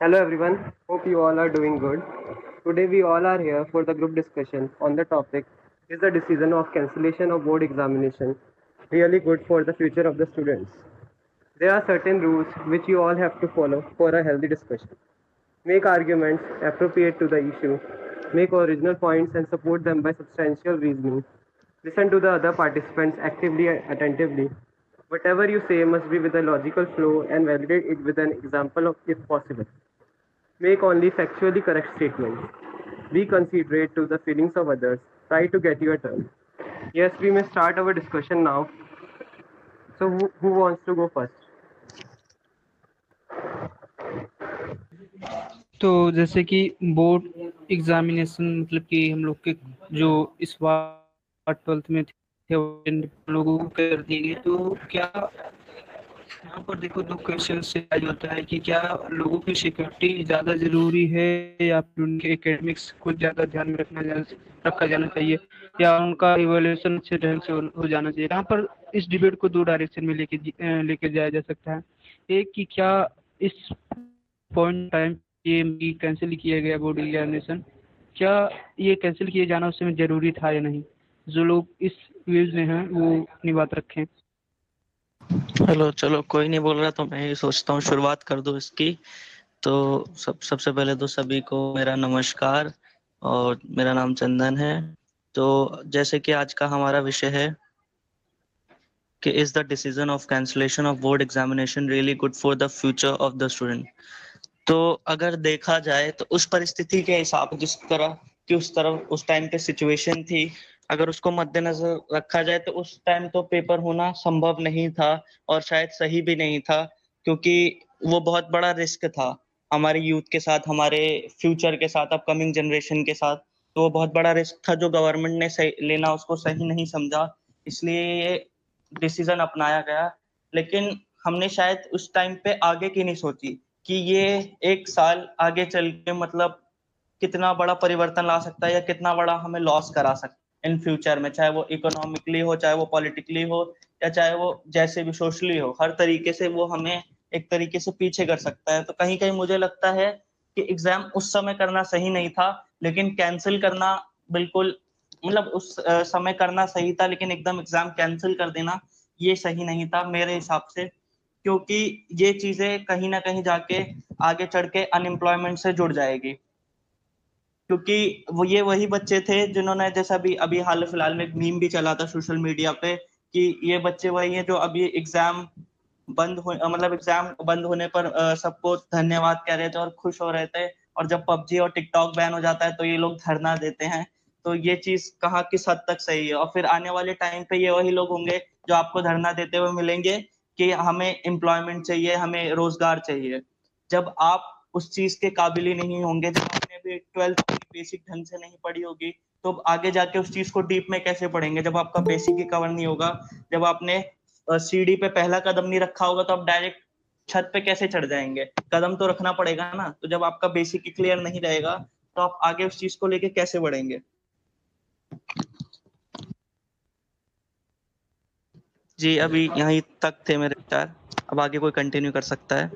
Hello everyone, hope you all are doing good. Today we all are here for the group discussion on the topic Is the decision of cancellation of board examination really good for the future of the students? There are certain rules which you all have to follow for a healthy discussion. Make arguments appropriate to the issue, make original points and support them by substantial reasoning. Listen to the other participants actively and attentively. Whatever you say must be with a logical flow and validate it with an example of, if possible. Make only factually correct statements. Be considerate to the feelings of others. Try to get your turn. Yes, we may start our discussion now. So, who, who wants to go first? तो जैसे कि board examination मतलब कि हम लोग के जो इस बार ट्वेल्थ में थे लोगों को कर दिए तो क्या यहाँ पर देखो दो क्वेश्चन से आज होता है कि क्या लोगों की सिक्योरिटी ज़्यादा ज़रूरी है या फिर उनके एकेडमिक्स को ज़्यादा ध्यान में रखना रखा जाना चाहिए या उनका इवेल्यूशन अच्छे ढंग से हो जाना चाहिए? यहाँ पर इस डिबेट को दो डायरेक्शन में लेके लेके जाया जा सकता है। एक कि क्या इस पॉइंट टाइम ये कैंसिल किया गया बोर्ड एग्जामिनेशन क्या ये कैंसिल किए जाना उस समय ज़रूरी था या नहीं? जो लोग इस व्यूज़ में हैं, वो अपनी बात रखें। हेलो, चलो, कोई नहीं बोल रहा तो मैं ही सोचता हूँ शुरुआत कर दो इसकी। तो सब, सबसे पहले तो सभी को मेरा नमस्कार और मेरा नाम चंदन है। तो जैसे कि आज का हमारा विषय है कि is the decision of cancellation of board examination really good for the future of the student तो अगर देखा जाए तो उस परिस्थिति के हिसाब जिस तरह की उस तरह, उस टाइम पे सिचुएशन थी अगर उसको मद्देनजर रखा जाए तो उस टाइम तो पेपर होना संभव नहीं था और शायद सही भी नहीं था, क्योंकि वो बहुत बड़ा रिस्क था हमारे यूथ के साथ, हमारे फ्यूचर के साथ अपकमिंग जनरेशन के साथ। तो वो बहुत बड़ा रिस्क था जो गवर्नमेंट ने सही, लेना उसको सही नहीं समझा, इसलिए ये डिसीज़न अपनाया गया। लेकिन हमने शायद उस टाइम पे आगे की नहीं सोची कि ये एक साल आगे चल के मतलब कितना बड़ा परिवर्तन ला सकता है या कितना बड़ा हमें लॉस करा सकता इन फ्यूचर में, चाहे वो इकोनॉमिकली हो, चाहे वो पॉलिटिकली हो, या चाहे वो जैसे भी सोशली हो, हर तरीके से वो हमें एक तरीके से पीछे कर सकता है। तो कहीं कहीं मुझे लगता है कि एग्ज़ाम उस समय करना सही नहीं था, लेकिन कैंसिल करना बिल्कुल मतलब उस समय करना सही था, लेकिन एकदम एग्ज़ाम कैंसिल कर देना ये सही नहीं था मेरे हिसाब से, क्योंकि ये चीज़ें कहीं ना कहीं जाके आगे चढ़ के अनएम्प्लॉयमेंट से जुड़ जाएगी। क्योंकि वो ये वही बच्चे थे जिन्होंने जैसा अभी अभी हाल फ़िलहाल में एक मीम भी चला था सोशल मीडिया पे कि ये बच्चे वही हैं जो अभी एग्ज़ाम बंद हो मतलब एग्ज़ाम बंद होने पर सबको धन्यवाद कह रहे थे और खुश हो रहे थे और जब पबजी और टिकटॉक बैन हो जाता है तो ये लोग धरना देते हैं। तो ये चीज़ कहाँ, किस हद तक सही है? और फिर आने वाले टाइम पे ये वही लोग होंगे जो आपको धरना देते हुए मिलेंगे कि हमें एम्प्लॉयमेंट चाहिए, हमें रोज़गार चाहिए। जब आप उस चीज़ के काबिल ही नहीं होंगे, जब आपने भी ट्वेल्थ बेसिक ढंग से नहीं पढ़ी होगी तो आगे जाके उस चीज़ को डीप में कैसे पढ़ेंगे? जब आपका बेसिक ही कवर नहीं होगा, जब आपने सीढ़ी पे पहला कदम नहीं रखा होगा तो आप डायरेक्ट छत पे कैसे चढ़ जाएँगे? कदम तो रखना पड़ेगा ना तो जब आपका बेसिक ही क्लियर नहीं रहेगा तो आप आगे उस चीज़ को लेके कैसे बढ़ेंगे? जी, अभी यहीं तक थे मेरे विचार, अब आगे कोई कंटिन्यू कर सकता है?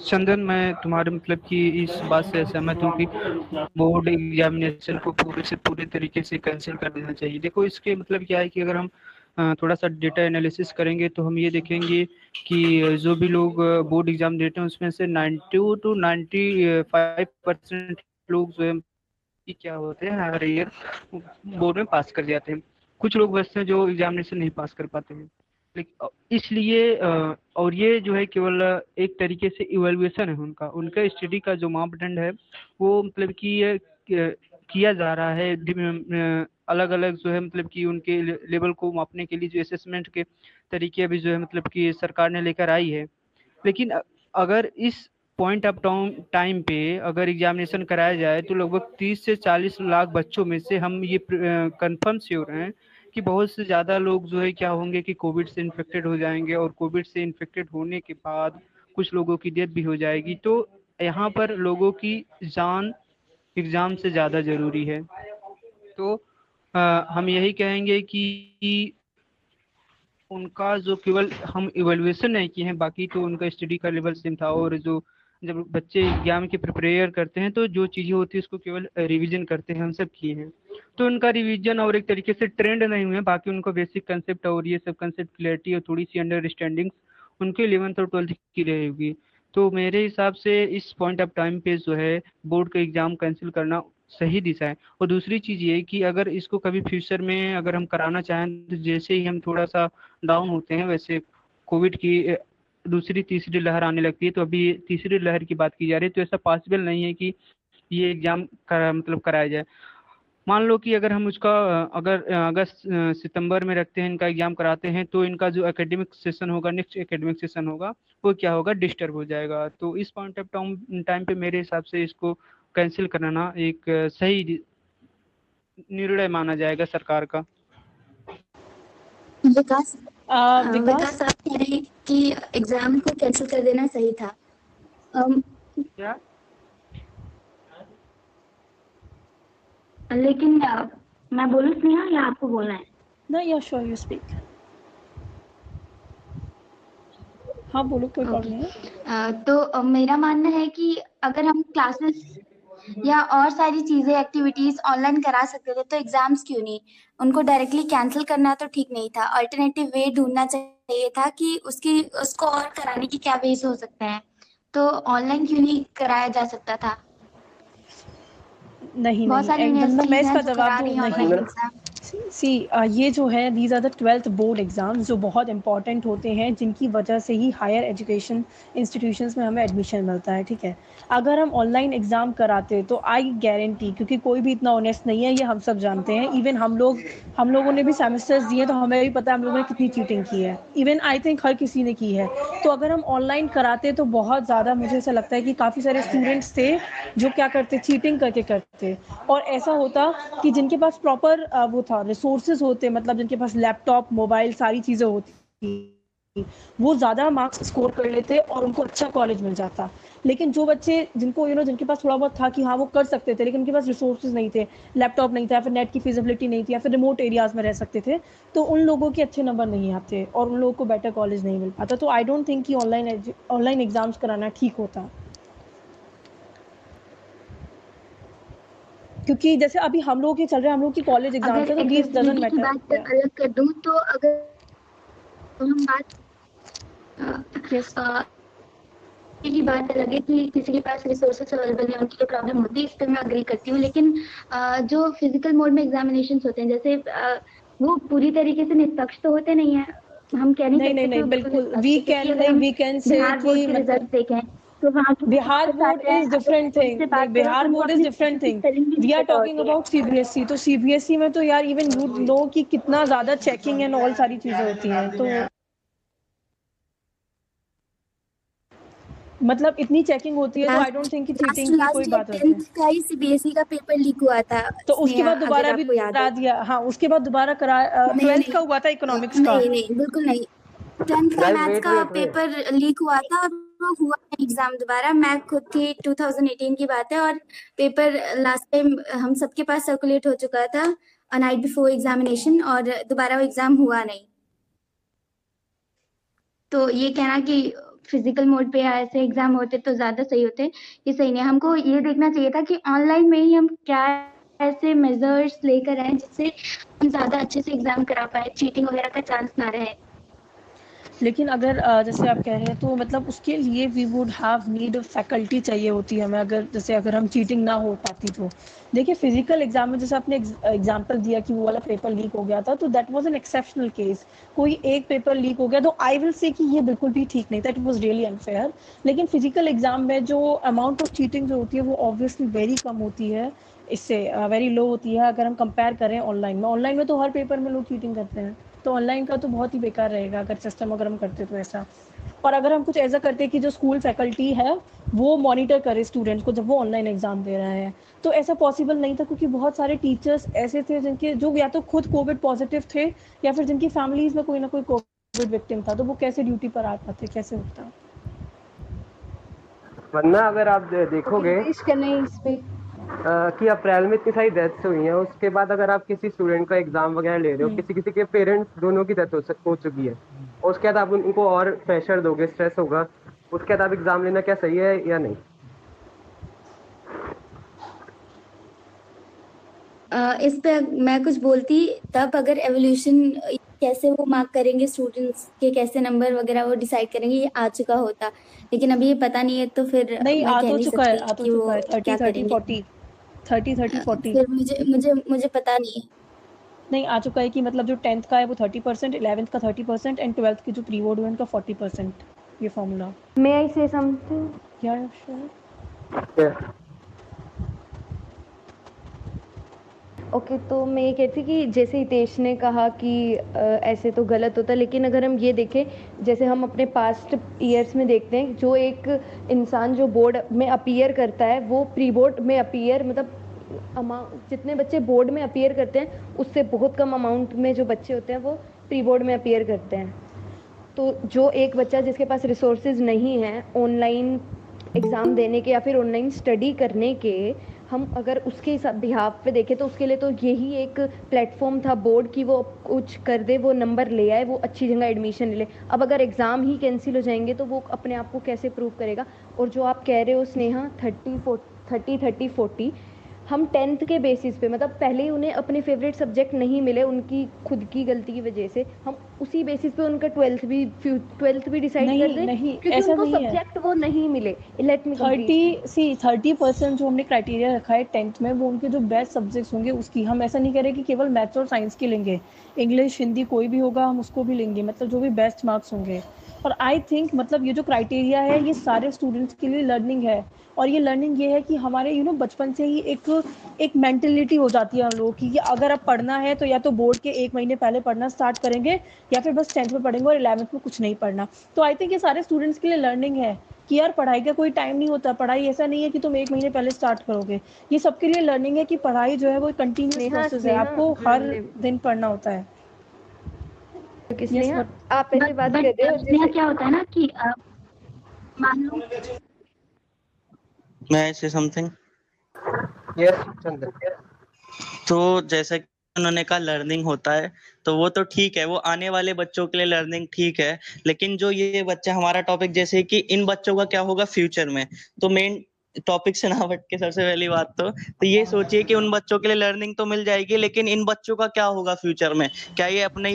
चंदन, मैं तुम्हारे मतलब कि इस बात से सहमत हूँ कि बोर्ड एग्जामिनेशन को पूरे से पूरे तरीके से कैंसिल कर देना चाहिए। देखो, इसके मतलब क्या है कि अगर हम थोड़ा सा डेटा एनालिसिस करेंगे तो हम ये देखेंगे कि जो भी लोग बोर्ड एग्ज़ाम देते हैं उसमें से 90 टू 95 परसेंट लोग जो है क्या होते हैं, हर ईयर बोर्ड में पास कर जाते हैं। कुछ लोग वैसे जो एग्जामिनेशन नहीं पास कर पाते हैं। इसलिए और ये जो है केवल एक तरीके से इवेल्युएशन है उनका। उनका स्टडी का जो मापदंड है, वो मतलब कि किया जा रहा है। अलग अलग जो है मतलब कि उनके लेवल को मापने के लिए जो असेसमेंट के तरीके अभी जो है मतलब कि सरकार ने लेकर आई है। लेकिन अगर इस पॉइंट ऑफ़ टाउन टाइम पे अगर एग्जामिनेशन कराया जाए तो लगभग 30 से 40 लाख बच्चों में से हम ये कंफर्म श्योर हैं कि बहुत से ज़्यादा लोग जो है क्या होंगे कि कोविड से इन्फेक्टेड हो जाएँगे और कोविड से इन्फेक्टेड होने के बाद कुछ लोगों की डेथ भी हो जाएगी। तो यहाँ पर लोगों की जान एग्ज़ाम से ज़्यादा ज़रूरी है। तो आ, हम यही कहेंगे कि उनका जो केवल हम इवेल्युएशन नहीं किए हैं बाकी तो उनका स्टडी का लेवल सेम था और जो जब बच्चे एग्ज़ाम की प्रिपेयर करते हैं तो जो चीज़ें होती है, उसको केवल रिवीजन करते हैं, हम सब किए हैं। तो उनका रिवीजन और एक तरीके से ट्रेंड नहीं हुए बाकी उनको बेसिक कंसेप्ट और ये सब कंसेप्ट क्लियरिटी और थोड़ी सी अंडरस्टैंडिंग उनके इलेवंथ और ट्वेल्थ की रहेगी तो मेरे हिसाब से इस पॉइंट ऑफ़ टाइम पे जो है बोर्ड का एग्ज़ाम कैंसिल करना सही दिशा है। और दूसरी चीज़ ये कि अगर इसको कभी फ्यूचर में अगर हम कराना चाहें तो जैसे ही हम थोड़ा सा डाउन होते हैं, वैसे कोविड की दूसरी तीसरी लहर आने लगती है तो अभी तीसरी लहर की बात की जा रही है तो ऐसा पॉसिबल नहीं है कि ये एग्ज़ाम करा मतलब कराया जाए। मान लो कि अगर हम उसका, अगर, अगस्त, सितंबर में रखते हैं, इनका एग्ज़ाम कराते हैं तो इनका जो एकेडमिक सेशन होगा नेक्स्ट एकेडमिक सेशन होगा, वो क्या होगा? डिस्टर्ब हो जाएगा। तो इस पॉइंट ऑफ़ टाइम टाइम पे मेरे हिसाब से इसको कैंसिल कराना एक सही निर्णय माना जाएगा सरकार का। विकास विकास आप कह रहे कि एग्ज़ाम को कैंसिल कर देना सही था। um, क्या? लेकिन मैं बोलूँ स्नेहा या आपको बोलना है? ना या श्योर यू स्पीक हाँ बोलो कोई प्रॉब्लम नहीं तो मेरा मानना है कि अगर हम क्लासेस या और सारी चीज़ें एक्टिविटीज़ ऑनलाइन करा सकते थे तो एग्ज़ाम्स क्यों नहीं? उनको डायरेक्टली कैंसिल करना तो ठीक नहीं था। अल्टरनेटिव वे ढूंढना चाहिए था कि उसकी उसको और कराने की क्या वेज हो सकते हैं। तो ऑनलाइन क्यों नहीं कराया जा सकता था? नहीं बहुत सारी मैं इसका जवाब नहीं। सी uh, ये जो है these are the twelfth board exams जो बहुत इंपॉर्टेंट होते हैं जिनकी वजह से ही हायर एजुकेशन इंस्टीट्यूशंस में हमें एडमिशन मिलता है ठीक है? अगर हम ऑनलाइन एग्ज़ाम कराते तो आई गारंटी क्योंकि कोई भी इतना ऑनेस्ट नहीं है ये हम सब जानते हैं इवन हम लोग हम लोगों ने भी सेमेस्टर्स दिए तो हमें भी पता है हम लोगों ने कितनी चीटिंग की है। इवन आई थिंक हर किसी ने की है। तो अगर हम ऑनलाइन कराते तो बहुत ज़्यादा मुझे ऐसा लगता है कि काफ़ी सारे स्टूडेंट्स थे जो क्या करते चीटिंग करके करते। और ऐसा होता कि जिनके पास प्रॉपर वो था रिसोर्सेज होते मतलब जिनके पास लैपटॉप मोबाइल सारी चीज़ें होती वो ज़्यादा मार्क्स स्कोर कर लेते और उनको अच्छा कॉलेज मिल जाता। लेकिन जो बच्चे जिनको यू नो जिनके पास थोड़ा बहुत था कि हाँ वो कर सकते थे, लेकिन उनके पास रिसोर्सेज नहीं थे लैपटॉप नहीं था या फिर नेट की फिजिबिलिटी नहीं थी या फिर रिमोट एरियाज़ में रह सकते थे तो उन लोगों के अच्छे नंबर नहीं आते और उन लोगों को बेटर कॉलेज नहीं मिल पाता। तो आई डोंट थिंक कि ऑनलाइन ऑनलाइन एग्ज़ाम्स कराना ठीक होता। क्योंकि जैसे अभी हम लोग के चल रहे हैं हम लोग की कॉलेज एग्ज़ाम है तो दिस डजंट मैटर बात अलग कर दूँ तो अगर तो हम बात यस की बात अलग है कि किसी के पास रिसोर्सेस अवेलेबल है उनकी प्रॉब्लम होती है इस पर मैं अग्री करती हूँ। लेकिन जो फ़िज़िकल मोड में एग्जामिनेशन होते हैं जैसे वो पूरी तरीके से निष्पक्ष तो होते नहीं है। हम कह नहीं, नहीं, नहीं, नहीं बिल्कुल वी कैन वी कैन से कि रिज़ल्ट देखें तो Bihar board is different thing. Bihar board is different thing. We are talking about CBSE. तो CBSE में तो यार even you know कि कितना ज़्यादा checking and all सारी चीज़ें होती हैं तो मतलब इतनी चेकिंग होती है तो आई डोंट थिंक कि चीटिंग की कोई बात होती है। का ही सीबीएसई का पेपर लीक हुआ था तो उसके बाद दोबारा भी करा दिया। हाँ उसके बाद दोबारा करा ट्वेल्थ का हुआ था इकोनॉमिक्स का। नहीं नहीं बिल्कुल नहीं। टेंथ का मैथ्स का पेपर लीक हुआ था वो हुआ एग्ज़ाम दोबारा। मैं खुद थी 2018 की बात है और पेपर लास्ट टाइम हम सबके पास सर्कुलेट हो चुका था नाइट बिफोर एग्जामिनेशन और दोबारा वो एग्ज़ाम हुआ नहीं। तो ये कहना कि फ़िज़िकल मोड पे ऐसे एग्ज़ाम होते तो ज़्यादा सही होते, ये सही नहीं हमको ये देखना चाहिए था कि ऑनलाइन में ही हम क्या ऐसे मेजर्स लेकर आए जिससे हम ज़्यादा अच्छे से एग्ज़ाम करा पाए चीटिंग वगैरह का चांस ना रहे। लेकिन अगर जैसे आप कह रहे हैं तो मतलब उसके लिए we would have need faculty चाहिए होती है हमें अगर, जैसे अगर हम चीटिंग ना हो पाती तो। देखिए फ़िज़िकल एग्ज़ाम में जैसे आपने एग्ज़ाम्पल दिया कि वो वाला पेपर लीक हो गया था तो that was an exceptional case कोई एक पेपर लीक हो गया तो आई विल से कि ये बिल्कुल भी ठीक नहीं था इट वाज रियली अनफेयर लेकिन फ़िज़िकल एग्ज़ाम में जो अमाउंट ऑफ़ चीटिंग जो होती है, वो ऑब्वियसली वेरी कम होती है, इससे वेरी लो होती है। अगर हम कंपेयर करें ऑनलाइन में ऑनलाइन में तो हर पेपर में लोग चीटिंग करते हैं। तो ऑनलाइन का तो बहुत ही बेकार रहेगा अगर सिस्टम अगर हम करते तो ऐसा। और अगर हम कुछ ऐसा करते कि जो स्कूल फैकल्टी है वो मॉनिटर करे स्टूडेंट्स को जब वो ऑनलाइन एग्ज़ाम दे रहे हैं। तो ऐसा पॉसिबल नहीं था क्योंकि बहुत सारे टीचर्स ऐसे थे जिनके जो या तो खुद कोविड पॉजिटिव थे या फिर जिनकी फैमिलीज़ में कोई ना कोई कोविड विक्टिम था तो वो कैसे ड्यूटी पर आ पाते कैसे होता? वरना अगर आप देखोगे इस पे। कि अप्रैल में इतनी सारी डेथ्स हुई हैं उसके बाद अगर आप किसी स्टूडेंट का एग्ज़ाम वगैरह ले रहे हो हम्म। किसी किसी के पेरेंट्स दोनों की डेथ हो, हो चुकी है और उसके बाद आप उनको और प्रेशर दोगे स्ट्रेस होगा उसके बाद आप एग्ज़ाम लेना क्या सही है या नहीं? अ, इस पे मैं कुछ बोलती तब अगर एवोल्यूशन कैसे वो मार्क करेंगे स्टूडेंट्स के कैसे नंबर वगैरह वो डिसाइड करेंगे ये आ चुका होता लेकिन अभी ये पता नहीं है तो फिर नहीं मैं आ तो चुका है आ तो चुका है thirty thirty forty thirty thirty forty. मुझे मुझे मुझे पता नहीं नहीं आ चुका है कि मतलब जो टेंथ का है वो थर्टी परसेंट इलेवेंथ का थर्टी परसेंट एंड ट्वेल्थ की जो प्री बोर्ड है उनका फोर्टी परसेंट ये formula may I say something या श्योर ओके तो मैं ये कहती कि जैसे हितेश ने कहा कि अ, ऐसे तो गलत होता लेकिन अगर हम ये देखें जैसे हम अपने पास्ट ईयर्स में देखते हैं जो एक इंसान जो बोर्ड में अपीयर करता है वो प्री बोर्ड में अपीयर मतलब अमाउंट जितने बच्चे बोर्ड में अपीयर करते हैं उससे बहुत कम अमाउंट में जो बच्चे होते हैं वो प्री बोर्ड में अपीयर करते हैं। तो जो एक बच्चा जिसके पास रिसोर्सेज नहीं है ऑनलाइन एग्ज़ाम देने के या फिर ऑनलाइन स्टडी करने के हम अगर उसके बिहाफ पे देखें तो उसके लिए तो यही एक प्लेटफॉर्म था बोर्ड की वो कुछ कर दे, वो नंबर ले आए, वो अच्छी जगह एडमिशन ले। अब अगर एग्ज़ाम ही कैंसिल हो जाएँगे तो वो अपने आप को कैसे प्रूव करेगा? और जो आप कह रहे हो, स्नेहा थर्टी फो थर्टी थर्टी फोर्टी हम टेंथ के बेसिस पे मतलब पहले ही उन्हें अपने फेवरेट सब्जेक्ट नहीं मिले उनकी खुद की गलती की वजह से हम उसी बेसिस पे उनका ट्वेल्थ भी ट्वेल्थ भी डिसाइड नहीं, कर दें नहीं, क्योंकि ऐसा उनको नहीं है। सब्जेक्ट वो नहीं मिले। Let me thirty see thirty percent जो हमने क्राइटेरिया रखा है टेंथ में वो उनके जो बेस्ट सब्जेक्ट्स होंगे उसकी। हम ऐसा नहीं कह रहे कि केवल मैथ्स और साइंस के लेंगे। इंग्लिश हिंदी कोई भी होगा हम उसको भी लेंगे मतलब जो भी बेस्ट मार्क्स होंगे। और आई थिंक मतलब ये जो क्राइटेरिया है ये सारे स्टूडेंट्स के लिए लर्निंग है। और ये लर्निंग ये है कि हमारे यू नो बचपन से ही एक एक मेंटेलिटी हो जाती है हम लोगों की कि अगर अब पढ़ना है तो या तो बोर्ड के एक महीने पहले पढ़ना स्टार्ट करेंगे या फिर बस टेंथ में पढ़ेंगे और इलेवेंथ में कुछ नहीं पढ़ना। तो आई थिंक ये सारे स्टूडेंट्स के लिए लर्निंग है कि यार पढ़ाई का कोई टाइम नहीं होता पढ़ाई ऐसा नहीं है कि तुम एक महीने पहले स्टार्ट करोगे। ये सबके लिए लर्निंग है कि पढ़ाई जो है वो कंटिन्यूस प्रोसेस है। आपको हर हाँ, दिन पढ़ना होता है। स्नेहा आप पहले बात कर रहे हो क्या होता है ना कि मान लो मैं से समथिंग. तो जैसा कि उन्होंने कहा लर्निंग होता है तो वो तो ठीक है वो आने वाले बच्चों के लिए लर्निंग ठीक है लेकिन जो ये बच्चा हमारा टॉपिक जैसे कि इन बच्चों का क्या होगा फ्यूचर में? तो मेन टॉपिक से ना हट के सबसे पहली बात तो तो ये सोचिए कि उन बच्चों के लिए लर्निंग तो मिल जाएगी लेकिन इन बच्चों का क्या होगा फ्यूचर में? क्या ये अपने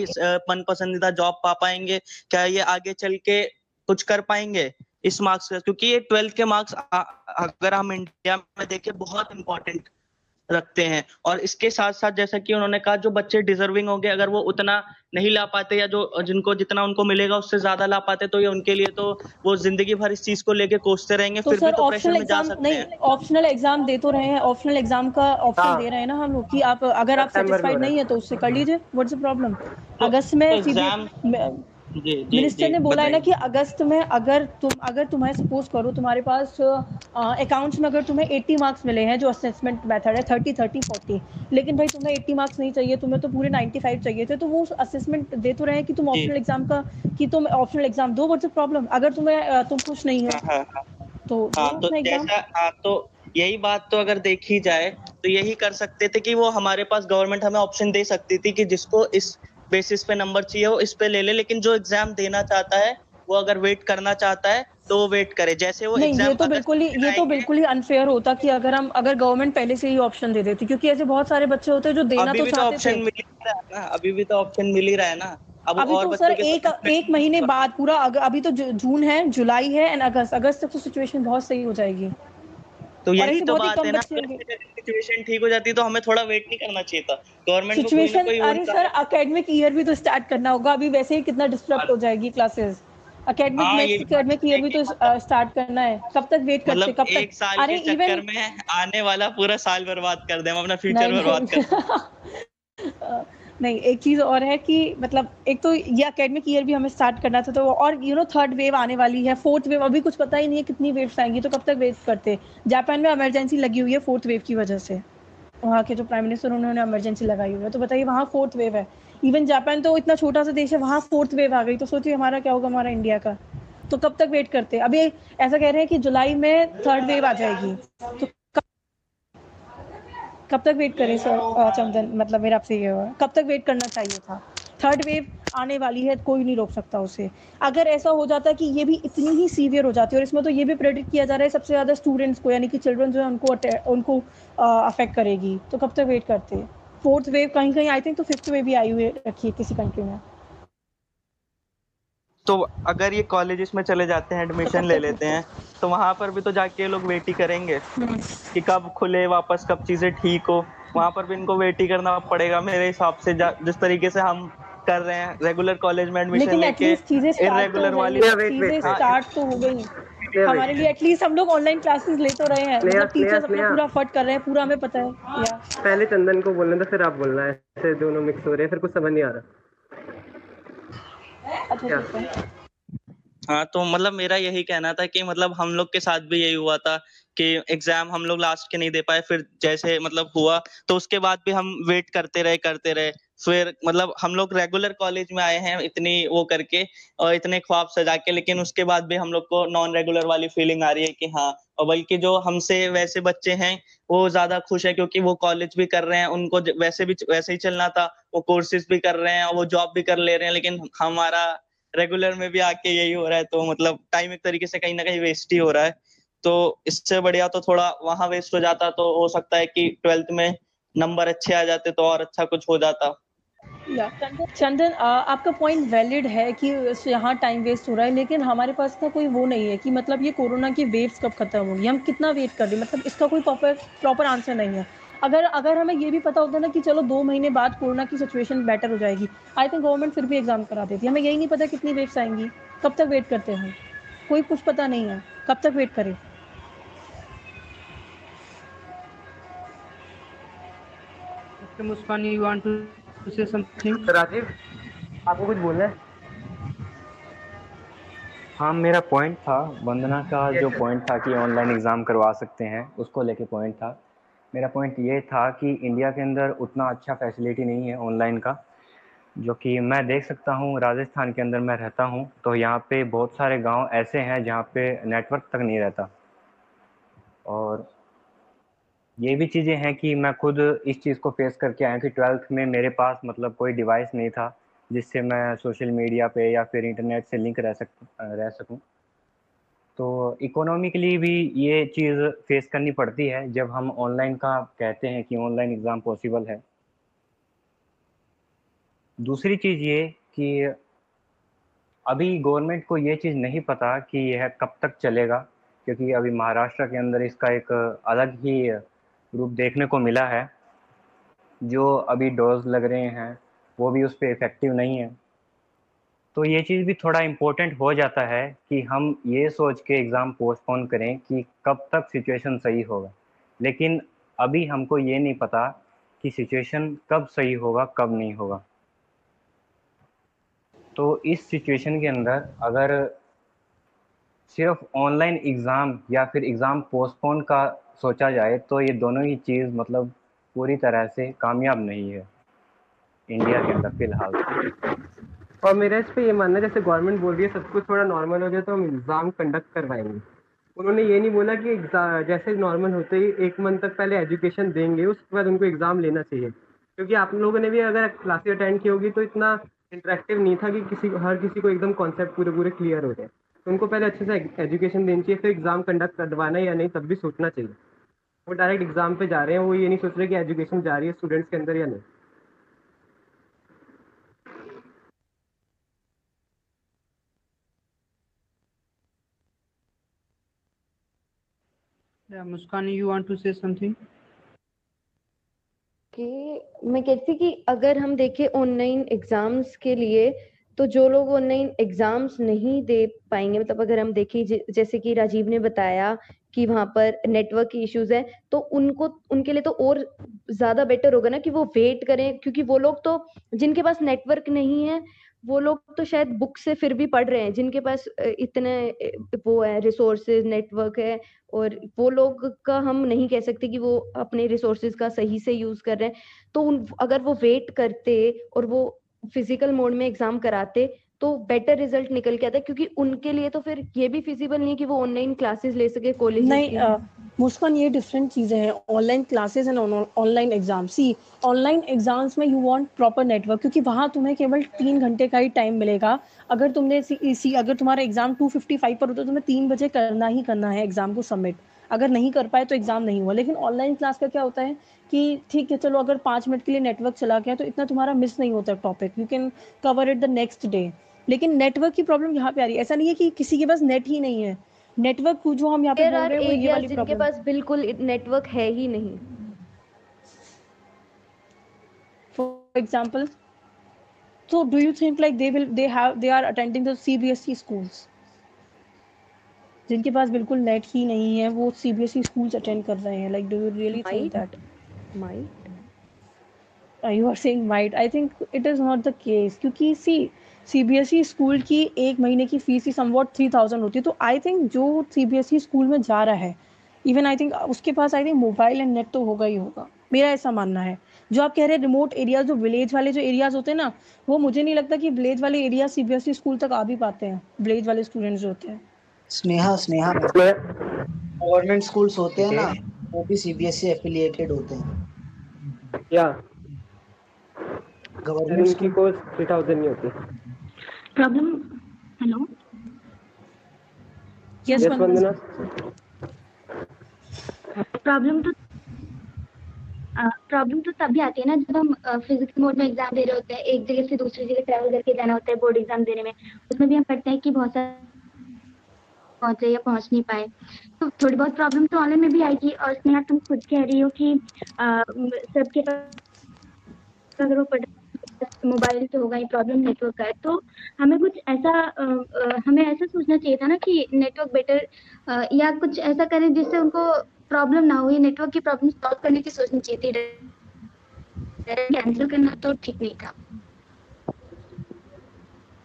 मन पसंदीदा जॉब पा पाएँगे? क्या ये आगे चल के कुछ कर पाएँगे? इस मार्क्स का क्योंकि ये ट्वेल्थ के मार्क्स अगर हम इंडिया में देखें बहुत इंपॉर्टेंट रखते हैं और इसके साथ साथ जैसा कि उन्होंने कहा जो बच्चे डिजर्विंग होंगे अगर वो उतना नहीं ला पाते या जो जिनको जितना उनको मिलेगा उससे ज़्यादा ला पाते तो ये उनके लिए तो वो ज़िंदगी भर इस चीज़ को लेके कोसते रहेंगे तो फिर भी तो प्रेशर में जा सकते नहीं हैं ऑप्शनल एग्ज़ाम दे तो रहे हैं ऑप्शनल एग्ज़ाम का ऑप्शन हाँ। दे रहे हैं ना हम लोग की आप अगर आप सेटिस्फाइड नहीं है। तो उससे कर लीजिए व्हाट्स द प्रॉब्लम तो- अगस्त में मिनिस्टर ने बोला है ना कि अगस्त में अगर तुम अगर तुम्हें सपोज़ करो तुम्हारे पास अकाउंट्स में अगर तुम्हें 80 मार्क्स मिले हैं जो असेसमेंट मेथड है 30 30 40 लेकिन भाई तुम्हें 80 मार्क्स नहीं चाहिए तुम्हें तो पूरे 95 चाहिए थे तो वो असेसमेंट दे तो रहे हैं कि तुम ऑप्शनल एग्ज़ाम का कि तुम ऑप्शनल एग्ज़ाम दो व्हाट्स प्रॉब्लम अगर तुम्हें तुम खुश नहीं हो हाँ, हाँ, हाँ। तो तो हाँ तो यही बात तो अगर देखी जाए तो यही कर सकते थे कि वो हमारे पास गवर्नमेंट हमें ऑप्शन दे सकती थी कि जिसको इस बेसिस पे नंबर चाहिए वो इस पे ले ले लेकिन जो एग्ज़ाम देना चाहता है वो अगर वेट करना चाहता है तो वो वेट करे। जैसे वो नहीं ये तो बिल्कुल ही ये तो बिल्कुल ही अनफेयर होता कि अगर हम अगर गवर्नमेंट पहले से ही ऑप्शन दे देती क्योंकि ऐसे बहुत सारे बच्चे होते हैं जो देना तो तो चाहते ऑप्शन मिल ही रहा है ना अभी भी तो ऑप्शन मिल ही रहा है ना। अब अभी और तो सर एक एक महीने बाद पूरा अभी तो जून है जुलाई है एंड अगस्त अगस्त तक तो सिचुएशन बहुत सही हो जाएगी। तो यही तो बात है ना। सिचुएशन ठीक हो जाती तो हमें थोड़ा वेट नहीं करना चाहिए था। गवर्नमेंट सिचुएशन कोई अरे सर एकेडमिक ईयर भी तो स्टार्ट करना होगा। अभी वैसे ही कितना डिस्टर्ब हो जाएगी क्लासेस एकेडमिक हाँ, नेक्स्ट भी एकेडमिक ईयर भी तो स्टार्ट करना है। कब तक वेट करते मतलब कब एक तक साल अरे के चक्कर इवन में आने वाला पूरा साल बर्बाद कर दे हम अपना फ्यूचर बर्बाद कर नहीं, एक चीज़ और है कि मतलब एक तो ये अकेडमिक ईयर भी हमें स्टार्ट करना था तो और यू नो थर्ड वेव आने वाली है फोर्थ वेव अभी कुछ पता ही नहीं है कितनी वेव्स आएँगी तो कब तक वेट करते जापान में इमरजेंसी लगी हुई है फोर्थ वेव की वजह से। वहाँ के जो प्राइम मिनिस्टर उन्होंने इमरजेंसी लगाई हुई है तो बताइए वहाँ फोर्थ वेव है। इवन जापान तो इतना छोटा सा देश है वहाँ फोर्थ वेव आ गई तो सोचिए हमारा क्या होगा हमारा इंडिया का। तो कब तक वेट करते अभी ऐसा कह रहे हैं कि जुलाई में थर्ड वेव आ जाएगी। तो कब तक वेट करें सर चंदन मतलब मेरा आपसे ये हुआ। कब तक वेट करना चाहिए था? थर्ड वेव आने वाली है, कोई नहीं रोक सकता उसे। अगर ऐसा हो जाता कि ये भी इतनी ही सीवियर हो जाती है और इसमें तो ये भी प्रेडिक्ट किया जा रहा है सबसे ज़्यादा स्टूडेंट्स को, यानी कि चिल्ड्रन जो है, उनको उनको अफेक्ट करेगी। तो कब तक वेट करते? फोर्थ वेव कहीं कहीं आई थिंक तो फिफ्थ वेव भी आई हुई रखी है किसी कंट्री में। तो अगर ये कॉलेजेस में चले जाते हैं एडमिशन ले लेते हैं तो वहाँ पर भी तो जाके लोग वेट ही करेंगे कि कब खुले वापस कब चीज़ें ठीक हो। वहाँ पर भी इनको वेट ही करना पड़ेगा मेरे हिसाब से जिस तरीके से हम कर रहे हैं रेगुलर कॉलेज में एडमिशन लेके इरेगुलर तो वाली स्टार्ट तो हो गई। हमारे लिए एटलीस्ट हम लोग ऑनलाइन क्लासेस ले तो रहे हैं। मतलब टीचर्स अपना पूरा फट कर रहे हैं पूरा हमें पता है। पहले चंदन को बोलना था फिर आप बोलना है। ऐसे दोनों मिक्स हो रहे हैं फिर कुछ समझ नहीं आ रहा। अच्छा हाँ तो मतलब मेरा यही कहना था कि मतलब हम लोग के साथ भी यही हुआ था कि एग्ज़ाम हम लोग लास्ट के नहीं दे पाए, फिर जैसे मतलब हुआ तो उसके बाद भी हम वेट करते रहे करते रहे। फिर मतलब हम लोग रेगुलर कॉलेज में आए हैं इतनी वो करके और इतने ख्वाब सजा के, लेकिन उसके बाद भी हम लोग को नॉन रेगुलर वाली फीलिंग आ रही है कि हाँ और बल्कि जो हमसे वैसे बच्चे हैं, वो ज़्यादा खुश है क्योंकि वो कॉलेज भी कर रहे हैं, उनको वैसे भी वैसे ही चलना था, वो कोर्सेज भी कर रहे हैं और वो जॉब भी कर ले रहे हैं, लेकिन हमारा रेगुलर में भी आके यही हो रहा है तो मतलब टाइम एक तरीके से कहीं ना कहीं वेस्ट ही हो रहा है। तो इससे बढ़िया तो थोड़ा वहाँ वेस्ट हो जाता तो हो सकता है कि ट्वेल्थ में नंबर अच्छे आ जाते तो और अच्छा कुछ हो जाता। चंदन आपका पॉइंट वैलिड है कि यहाँ टाइम वेस्ट हो रहा है, लेकिन हमारे पास ना कोई वो नहीं है कि मतलब ये कोरोना की वेव्स कब खत्म होगी, हम कितना वेट कर रहे मतलब इसका कोई प्रॉपर प्रॉपर आंसर नहीं है। अगर अगर हमें ये भी पता होता ना कि चलो दो महीने बाद कोरोना की सिचुएशन बेटर हो जाएगी आई थिंक गवर्नमेंट फिर भी एग्ज़ाम करा देती हमें यही नहीं पता कितनी वेव्स आएँगी, कब तक वेट करते हैं? कोई कुछ पता नहीं है, कब तक वेट करें? Muskan you want to say something Rajeev आपको कुछ बोलना है? हाँ मेरा पॉइंट था वंदना का जो पॉइंट था कि ऑनलाइन एग्ज़ाम करवा सकते हैं उसको लेके पॉइंट था। मेरा पॉइंट ये था कि इंडिया के अंदर उतना अच्छा फैसिलिटी नहीं है ऑनलाइन का जो कि मैं देख सकता हूँ राजस्थान के अंदर मैं रहता हूँ तो यहाँ पे बहुत सारे गाँव ऐसे हैं जहाँ पे नेटवर्क तक नहीं रहता। और ये भी चीज़ें हैं कि मैं खुद इस चीज़ को फेस करके आया कि ट्वेल्थ में मेरे पास मतलब कोई डिवाइस नहीं था, जिससे मैं सोशल मीडिया पे या फिर इंटरनेट से लिंक रह सक, रह सकूँ। तो इकोनॉमिकली भी ये चीज़ फेस करनी पड़ती है, जब हम ऑनलाइन का कहते हैं कि ऑनलाइन एग्ज़ाम पॉसिबल है। दूसरी चीज़ ये कि अभी गवर्नमेंट को ये चीज़ नहीं पता कि यह कब तक चलेगा, क्योंकि अभी महाराष्ट्र के अंदर इसका एक अलग ही रूप देखने को मिला है, जो अभी डोज लग रहे हैं, वो भी उस पर इफ़ेक्टिव नहीं है। तो ये चीज़ भी थोड़ा इम्पोर्टेंट हो जाता है कि हम ये सोच के एग्ज़ाम पोस्टपोन करें कि कब तक सिचुएशन सही होगा। लेकिन अभी हमको ये नहीं पता कि सिचुएशन कब सही होगा, कब नहीं होगा। तो इस सिचुएशन के अंदर अगर सिर्फ़ ऑनलाइन एग्ज़ाम या फिर एग्ज़ाम पोस्टपोन का सोचा जाए तो ये दोनों ही चीज़ मतलब पूरी तरह से कामयाब नहीं है। इंडिया के अंदर फ़िलहाल। और मेरा इस पे ये मानना जैसे गवर्नमेंट बोल रही है, सब कुछ थोड़ा नॉर्मल हो जाए तो हम एग्ज़ाम कंडक्ट करवाएँगे। उन्होंने ये नहीं बोला कि जैसे नॉर्मल होते ही एक मंथ तक पहले एजुकेशन देंगे, उसके बाद उनको एग्ज़ाम लेना चाहिए। क्योंकि आप लोगों ने भी अगर क्लासेस अटेंड की होगी तो इतना इंटरेक्टिव नहीं था कि किसी, हर किसी को एकदम कॉन्सेप्ट पूरे पूरे क्लियर हो जाए। उनको पहले अच्छे से एजुकेशन देनी चाहिए फिर एग्ज़ाम कंडक्ट करवाना या नहीं तब भी सोचना चाहिए वो डायरेक्ट एग्ज़ाम पे जा रहे हैं वो ये नहीं सोच रहे कि एजुकेशन जा रही है स्टूडेंट्स के अंदर या नहीं Yeah, Muskan, you want to say something? कि मैं कहती कि अगर हम देखें ऑनलाइन एग्ज़ाम्स के लिए तो जो लोग ऑनलाइन एग्ज़ाम्स नहीं दे पाएँगे मतलब अगर हम देखें जैसे कि राजीव ने बताया कि वहाँ पर नेटवर्क की इश्यूज़ है तो उनको, उनके लिए तो और ज़्यादा बेटर होगा ना कि वो वेट करें, क्योंकि वो लोग तो जिनके पास नेटवर्क नहीं है, वो लोग तो शायद बुक से फिर भी पढ़ रहे हैं, जिनके पास इतने वो है रिसोर्सेज नेटवर्क है, और वो लोग का हम नहीं कह सकते कि वो अपने रिसोर्सेज का सही से यूज़ कर रहे हैं। तो उन, अगर वो वेट करते और वो फ़िज़िकल मोड में एग्ज़ाम कराते तो बेटर रिज़ल्ट निकल के आता क्योंकि उनके लिए तो फिर ये भी फिजिबल नहीं कि वो ऑनलाइन क्लासेस ले सके कॉलेज नहीं मुस्कान ये डिफरेंट चीज़ें हैं। Online classes and online exam see online exams में यू वांट प्रॉपर नेटवर्क क्योंकि वहाँ तुम्हें केवल तीन घंटे का ही टाइम मिलेगा। अगर तुमने सी, सी अगर तुम्हारा एग्ज़ाम 255 पर होता तो तुम्हें तीन बजे करना ही करना है एग्ज़ाम को सबमिट अगर नहीं कर पाए तो एग्ज़ाम नहीं हुआ। लेकिन ऑनलाइन क्लास का क्या होता है कि ठीक है चलो अगर पाँच मिनट के लिए नेटवर्क चला गया तो इतना तुम्हारा मिस नहीं होता topic you can cover it the next day लेकिन नेटवर्क की प्रॉब्लम यहाँ पे आ रही है। ऐसा नहीं है कि किसी के पास नेट ही नहीं है। नेटवर्क जो हम यहाँ पे बोल रहे हैं वो ये वाली जिनके पास बिल्कुल नेटवर्क है ही नहीं। For example so do you think like they will they have they are attending the cbse schools? जिनके पास बिल्कुल नेट ही नहीं है वो सीबीएसई स्कूल्स अटेंड कर रहे हैं। Like do you really think that might you are saying might I think it is not the case क्योंकि सी सीबीएसई स्कूल की एक महीने की फ़ीस ही समवॉट थ्री थाउज़ेंड होती है। तो आई थिंक जो सीबीएसई स्कूल में जा रहा है इवन आई थिंक उसके पास I think mobile and net तो होगा ही होगा। मेरा ऐसा मानना है। जो आप कह रहे हैं रिमोट एरियाज़ जो विलेज वाले जो एरियाज़ होते हैं ना वो मुझे नहीं लगता कि विलेज वाले एरिया सीबीएसई स्कूल तक आ भी पाते हैं। विलेज वाले स्टूडेंट्स जो होते हैं। स्नेहा स्नेहा गवर्नमेंट स्कूल्स होते हैं ना वो भी सीबीएसई एफिलिएटेड होते हैं। या। गवर्नमेंट उनकी कोर्स थ्री थाउज़ेंड नहीं होती। Problem hello yes yes Vandana problem तो प्रॉब्लम तो तभी आती है ना जब हम फिजिक्स मोड में एग्ज़ाम दे रहे होते हैं एक जगह से दूसरी जगह ट्रैवल करके जाना होता है बोर्ड एग्ज़ाम देने में। उसमें भी हम पढ़ते हैं कि बहुत सारा पहुँचे या पहुँच नहीं पाए। तो थोड़ी बहुत प्रॉब्लम तो ऑनलाइन में भी आएगी और स्नेहा तुम खुद कह रही हो कि सबके पास अगर वो मोबाइल तो होगा ही प्रॉब्लम नेटवर्क का है। तो हमें कुछ ऐसा अ, हमें ऐसा सोचना चाहिए था ना कि नेटवर्क बेटर आ, या कुछ ऐसा करें जिससे उनको प्रॉब्लम ना हो। ये नेटवर्क की प्रॉब्लम सॉल्व करने की सोचनी चाहिए थी। कैंसिल करना तो ठीक नहीं था।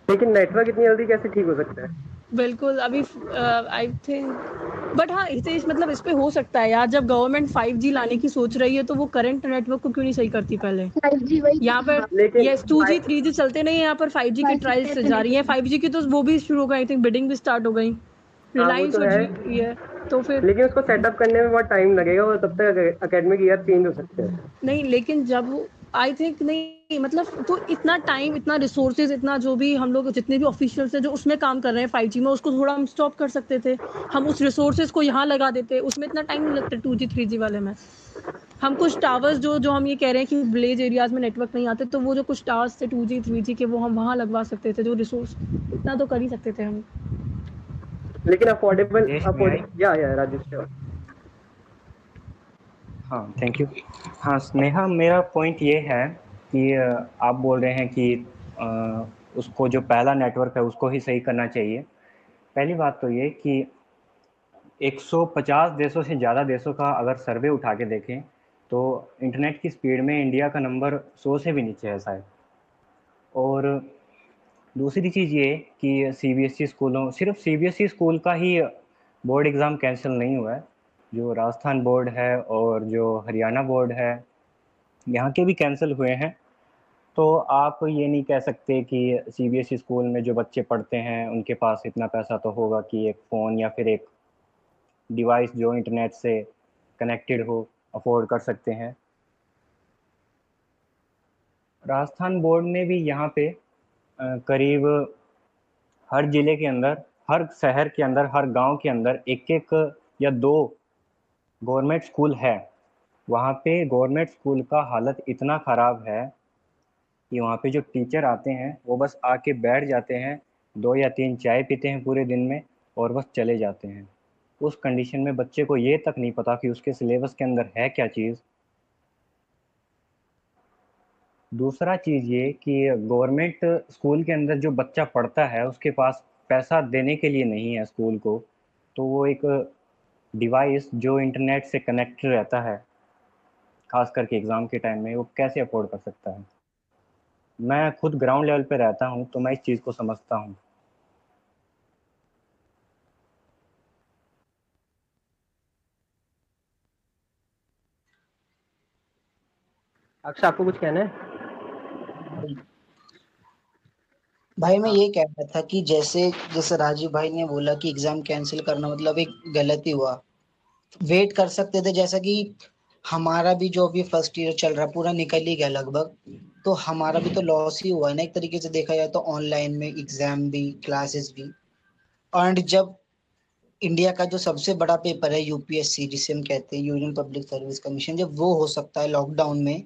लेकिन नेटवर्क इतनी जल्दी कैसे ठीक हो सकता है? बिल्कुल अभी आई थिंक बट हाँ हितेश मतलब इस पे हो सकता है यार जब गवर्नमेंट 5G लाने की सोच रही है तो वो करंट नेटवर्क को क्यों नहीं सही करती पहले? फाइव जी वही यहाँ पर यस 2G 3G चलते नहीं है यहाँ पर 5G की 5G ट्रायल्स जा रही है। 5G की तो वो भी शुरू हो गई आई थिंक बिडिंग भी स्टार्ट हो गई। रिलायंस तो और है। तो फिर लेकिन उसको सेटअप करने में बहुत टाइम लगेगा और तब तक एकेडमिक ईयर चेंज हो सकते हैं। नहीं लेकिन जब आई थिंक नहीं मतलब तो इतना टाइम इतना रिसोर्सेज इतना जो भी हम लोग जितने भी ऑफिशियल्स हैं जो उसमें काम कर रहे हैं फाइव में उसको थोड़ा हम स्टॉप कर सकते थे। हम उस रिसोर्सेज को यहाँ लगा देते उसमें इतना टाइम नहीं लगता टू जी थ्री जी वाले में। हम कुछ टावर्स जो जो हम ये कह रहे हैं कि विलेज एरियाज़ में नेटवर्क नहीं आते तो वो जो कुछ टावर्स थे टू जी थ्री जी के वो हम वहाँ लगवा सकते थे जो रिसोर्स इतना तो कर ही सकते थे हम। लेकिन अफोर्डेबल? या या राजेश हाँ थैंक यू हाँ स्नेहा मेरा पॉइंट ये है कि आप बोल रहे हैं कि उसको जो पहला नेटवर्क है उसको ही सही करना चाहिए। पहली बात तो ये कि 150 देशों से ज़्यादा देशों का अगर सर्वे उठा के देखें तो इंटरनेट की स्पीड में इंडिया का नंबर 100 से भी नीचे है शायद। और दूसरी चीज़ ये कि सीबीएसई स्कूलों, सिर्फ़ सीबीएसई स्कूल का ही बोर्ड एग्ज़ाम कैंसिल नहीं हुआ है। जो राजस्थान बोर्ड है और जो हरियाणा बोर्ड है यहाँ के भी कैंसिल हुए हैं। तो आप ये नहीं कह सकते कि सीबीएसई स्कूल में जो बच्चे पढ़ते हैं, उनके पास इतना पैसा तो होगा कि एक फ़ोन या फिर एक डिवाइस जो इंटरनेट से कनेक्टेड हो अफोर्ड कर सकते हैं। राजस्थान बोर्ड ने भी यहाँ पे करीब हर ज़िले के अंदर, हर शहर के अंदर, हर गाँव के अंदर एक एक या दो गवर्नमेंट स्कूल है। वहाँ पे गवर्नमेंट स्कूल का हालत इतना ख़राब है कि वहाँ पे जो टीचर आते हैं, वो बस आके बैठ जाते हैं, दो या तीन चाय पीते हैं पूरे दिन में और बस चले जाते हैं। उस कंडीशन में बच्चे को ये तक नहीं पता कि उसके सिलेबस के अंदर है क्या चीज़। दूसरा चीज़ ये कि गवर्नमेंट स्कूल के अंदर जो बच्चा पढ़ता है, उसके पास पैसा देने के लिए नहीं है स्कूल को तो वो एक डिवाइस जो इंटरनेट से कनेक्ट रहता है। खास करके एग्ज़ाम के टाइम में वो कैसे अफोर्ड कर सकता है? मैं खुद ग्राउंड लेवल पे रहता हूँ तो मैं इस चीज़ को समझता हूँ। अक्षय आपको कुछ कहना है? भाई मैं ये कह रहा था कि जैसे जैसे राजीव भाई ने बोला कि एग्ज़ाम कैंसिल करना मतलब एक गलती हुआ। वेट कर सकते थे जैसा कि हमारा भी जो अभी फ़र्स्ट ईयर चल रहा है, पूरा निकल ही गया लगभग। तो हमारा भी तो लॉस ही हुआ है ना एक तरीके से देखा जाए तो ऑनलाइन में एग्ज़ाम भी क्लासेस भी। और जब इंडिया का जो सबसे बड़ा पेपर है यूपीएससी जिसे हम कहते हैं यूनियन पब्लिक सर्विस कमीशन जब वो हो सकता है लॉकडाउन में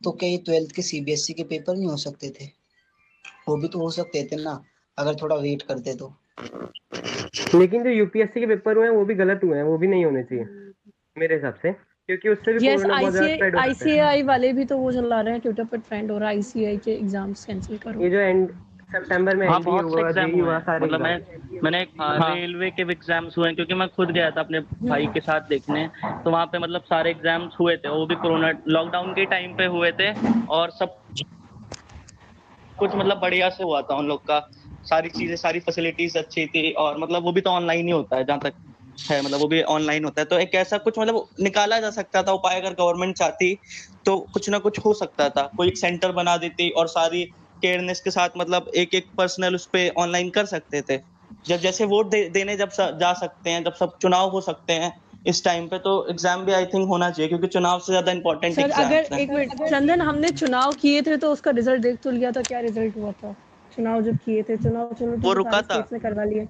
तो क्या ये ट्वेल्थ के सीबीएसई के पेपर नहीं हो सकते थे? वो भी तो हो सकते थे ना, अगर थोड़ा वेट करते तो। लेकिन जो यूपीएससी के पेपर हुए हैं, वो भी गलत हुए हैं, वो भी नहीं होने चाहिए, मेरे हिसाब से। क्योंकि उससे भी यस कोरोना बहुत ज़्यादा स्प्रेड हो सकता है। आईसीआई वाले भी तो वो चला रहे हैं ट्विटर पर ट्रेंड हो रहा है आईसीआई के एग्ज़ाम्स कैंसिल करो। ये जो एंड सितंबर में हाँ बहुत से हुआ एग्ज़ाम हुए हुआ सारे मतलब मैं मैंने हाँ। रेलवे के एग्ज़ाम्स हुए क्योंकि मैं खुद गया था अपने भाई के साथ देखने। तो वहाँ पे मतलब सारे एग्ज़ाम्स हुए थे वो भी कोरोना लॉकडाउन के टाइम पे हुए थे और सब कुछ मतलब बढ़िया से हुआ था उन लोग का। सारी चीज़ें सारी फैसिलिटीज़ अच्छी थी और मतलब वो भी तो ऑनलाइन ही होता है जहाँ तक है मतलब वो भी ऑनलाइन होता है। तो एक ऐसा कुछ मतलब निकाला जा सकता था उपाय अगर गवर्नमेंट चाहती तो कुछ ना कुछ हो सकता था। कोई एक सेंटर बना देती और सारी केयरनेस के साथ मतलब एक एक पर्सनल उस पे ऑनलाइन कर सकते थे। जब जैसे वोट दे, देने जब स, जा सकते हैं जब सब चुनाव हो सकते हैं इस टाइम पे तो एग्ज़ाम भी आई थिंक होना चाहिए क्योंकि चुनाव से ज़्यादा इम्पोर्टेंट सर अगर एक मिनट चंदन हमने चुनाव किए थे तो उसका रिज़ल्ट देख तो लिया था क्या रिज़ल्ट हुआ था? चुनाव जब किए थे चुनाव चलो वो रुका था। करवा लिए।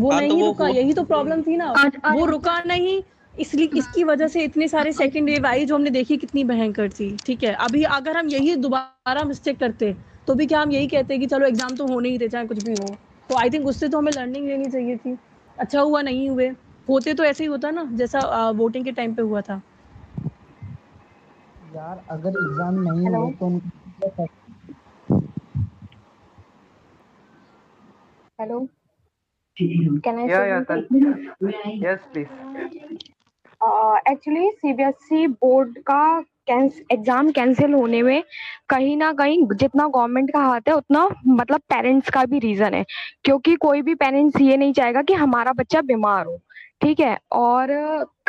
वो हाँ, तो नहीं वो रुका हो- यही तो प्रॉब्लम थी ना। और- और- वो रुका नहीं इसलिए इसकी वजह से इतने सारे सेकंड वेव आई जो हमने देखी कितनी भयंकर थी ठीक है? अभी अगर हम यही दोबारा मिस्टेक करते तो भी क्या हम यही कहते कि चलो एग्ज़ाम तो होने ही थे चाहे कुछ भी हो। तो आई थिंक उससे तो हमें लर्निंग लेनी चाहिए थी। अच्छा हुआ नहीं हुए। होते तो ऐसे ही होता ना जैसा वोटिंग के टाइम पे हुआ था। यार अगर एग्ज़ाम नहीं हुए तो Hello. Can I say या something? Yes please Uh, CBSE board का एग्ज़ाम कैंसिल होने में कहीं ना कहीं जितना गवर्नमेंट का हाथ है उतना मतलब पेरेंट्स का भी रीजन है। क्योंकि कोई भी पेरेंट्स ये नहीं चाहेगा कि हमारा बच्चा बीमार हो ठीक है? और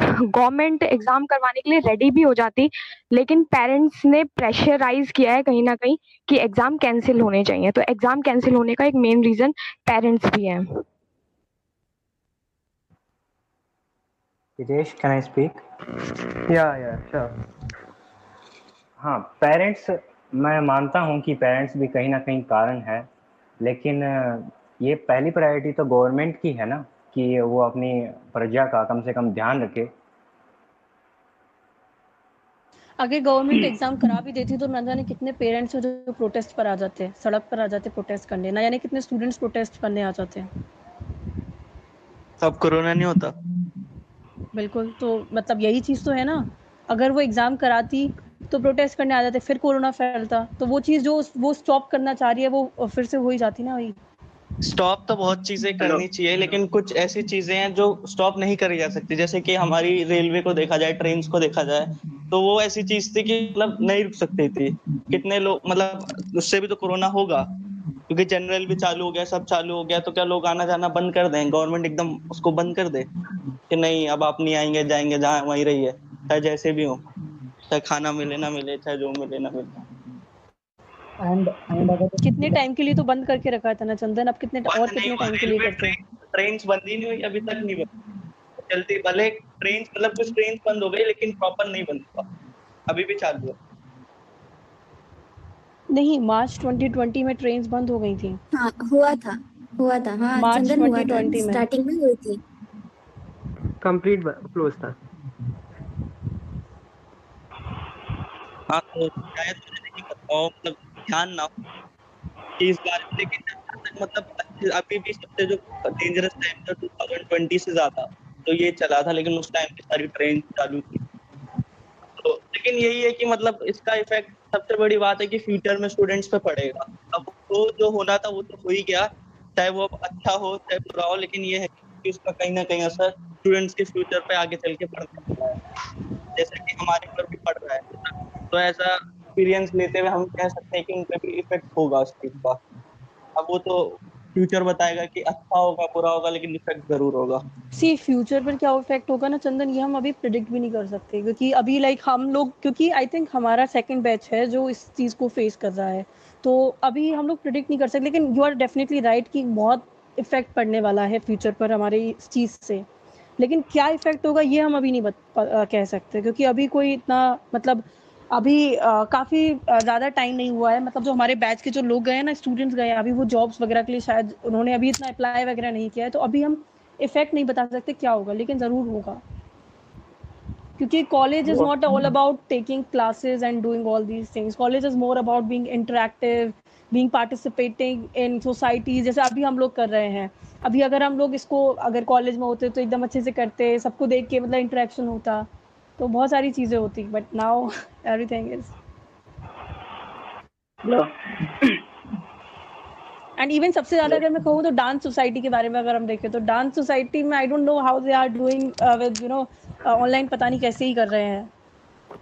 गवर्नमेंट एग्ज़ाम करवाने के लिए रेडी भी हो जाती लेकिन पेरेंट्स ने प्रेशराइज किया है कहीं ना कहीं कि एग्ज़ाम कैंसिल होने चाहिए। तो एग्ज़ाम कैंसिल होने का एक मेन रीजन पेरेंट्स भी है। हितेश कैन आई स्पीक या या श्योर हाँ पेरेंट्स मैं मानता हूँ कि पेरेंट्स भी कहीं ना कहीं कारण है लेकिन ये पहली प्रायोरिटी तो गवर्नमेंट की है ना कि वो अपनी प्रजा का कम से कम ध्यान रखे। अगर गवर्नमेंट एग्ज़ाम करा भी देती तो ना जाने कितने पेरेंट्स जो प्रोटेस्ट पर आ जाते हैं सड़क पर आ जाते प्रोटेस्ट करने ना जाने कितने स्टूडेंट्स प्रोटेस्ट करने आ जाते हैं। अब कोरोना नहीं होता। बिल्कुल तो मतलब यही चीज़ तो है ना। अगर वो एग्ज़ाम कराती तो प्रोटेस्ट करने आ जाते फिर कोरोना फैलता तो वो चीज़ जो वो स्टॉप करना चाह रही है वो फिर से हो ही जाती ना वही। स्टॉप तो बहुत चीज़ें करनी चाहिए लेकिन कुछ ऐसी चीज़ें हैं जो स्टॉप नहीं करी जा सकती। जैसे कि हमारी रेलवे को देखा जाए ट्रेन को देखा जाए तो वो ऐसी चीज़ थी कि मतलब नहीं रुक सकती थी। कितने लोग मतलब उससे भी तो कोरोना होगा। क्योंकि जनरल भी चालू हो गया सब चालू हो गया तो क्या लोग आना जाना बंद कर दें? गवर्नमेंट एकदम उसको बंद कर दे कि नहीं अब आप नहीं आएँगे जाएँगे जहाँ वहीं रहिए चाहे जैसे भी हो चाहे खाना मिले ना मिले चाहे जो मिले ना मिले। एंड एंड अगर कितने टाइम के लिए तो बंद करके रखा था ना चंदन? अब कितने और कितने टाइम के लिए करते हैं? ट्रेन बंद ही नहीं हुई अभी तक नहीं बंद। चलती भले ट्रेन मतलब कुछ ट्रेन बंद हो गई लेकिन प्रॉपर नहीं बंद हुआ। अभी भी चालू है। नहीं मार्च 2020 में ट्रेन्स बंद हो गई थी। हाँ हुआ था हुआ था हाँ मार्च चंदन हुआ था 2020 में। स्टार्टिंग में हुई थी। कंप्लीट क्लोज था। हाँ तो शायद हो मतलब ध्यान ना इस बारे में लेकिन मतलब अभी भी सबसे जो डेंजरस टाइम था 2020 से ज़्यादा। तो ये चला था लेकिन उस टाइम पे सारी ट्रेन चालू थी। तो लेकिन यही है कि मतलब इसका इफ़ेक्ट सबसे बड़ी बात है कि फ्यूचर में स्टूडेंट्स पे पड़ेगा। अब वो जो होना था, वो तो हो ही गया। चाहे वो अब अच्छा हो, चाहे बुरा हो, लेकिन ये है कि उसका कहीं ना कहीं असर स्टूडेंट्स के फ्यूचर पे आगे चल के पड़ता है। जैसे कि हमारे ऊपर भी पड़ रहा है। तो ऐसा एक्सपीरियंस लेते हुए हम कह सकते हैं कि उन पे भी इफ़ेक्ट होगा उस चीज़ का अब वो तो फ्यूचर बताएगा कि अच्छा होगा बुरा होगा लेकिन इफ़ेक्ट ज़रूर होगा। सी फ्यूचर पर क्या इफ़ेक्ट होगा ना चंदन ये हम अभी प्रिडिक्ट भी नहीं कर सकते क्योंकि अभी लाइक हम लोग क्योंकि आई थिंक हमारा सेकंड बैच है जो इस चीज़ को फेस कर रहा है। तो अभी हम लोग प्रिडिक्ट नहीं कर सकते लेकिन यू आर डेफिनेटली राइट कि बहुत इफ़ेक्ट पड़ने वाला है फ्यूचर पर हमारे इस चीज़ से। लेकिन क्या इफ़ेक्ट होगा ये हम अभी नहीं बत, प, कह सकते क्योंकि अभी कोई इतना मतलब अभी आ, काफ़ी ज़्यादा टाइम नहीं हुआ है। मतलब जो हमारे बैच के जो लोग गए हैं ना स्टूडेंट्स गए अभी वो जॉब्स वगैरह के लिए शायद उन्होंने अभी इतना अप्लाई वगैरह नहीं किया है तो अभी हम इफ़ेक्ट नहीं बता सकते क्या होगा लेकिन ज़रूर होगा। क्योंकि college is not all about taking classes and doing all these things college is more about being interactive being participating in society जैसे अभी हम लोग कर रहे हैं। अभी अगर हम लोग इसको अगर कॉलेज में होते तो एकदम अच्छे से करते सबको देख के मतलब इंटरेक्शन होता। तो बहुत सारी चीज़ें होती but now everything is end even सबसे ज़्यादा अगर मैं कहूँ तो डांस सोसाइटी के बारे में अगर हम देखें तो डांस सोसाइटी में I don't know how they are doing with you know online पता नहीं कैसे ही कर रहे हैं।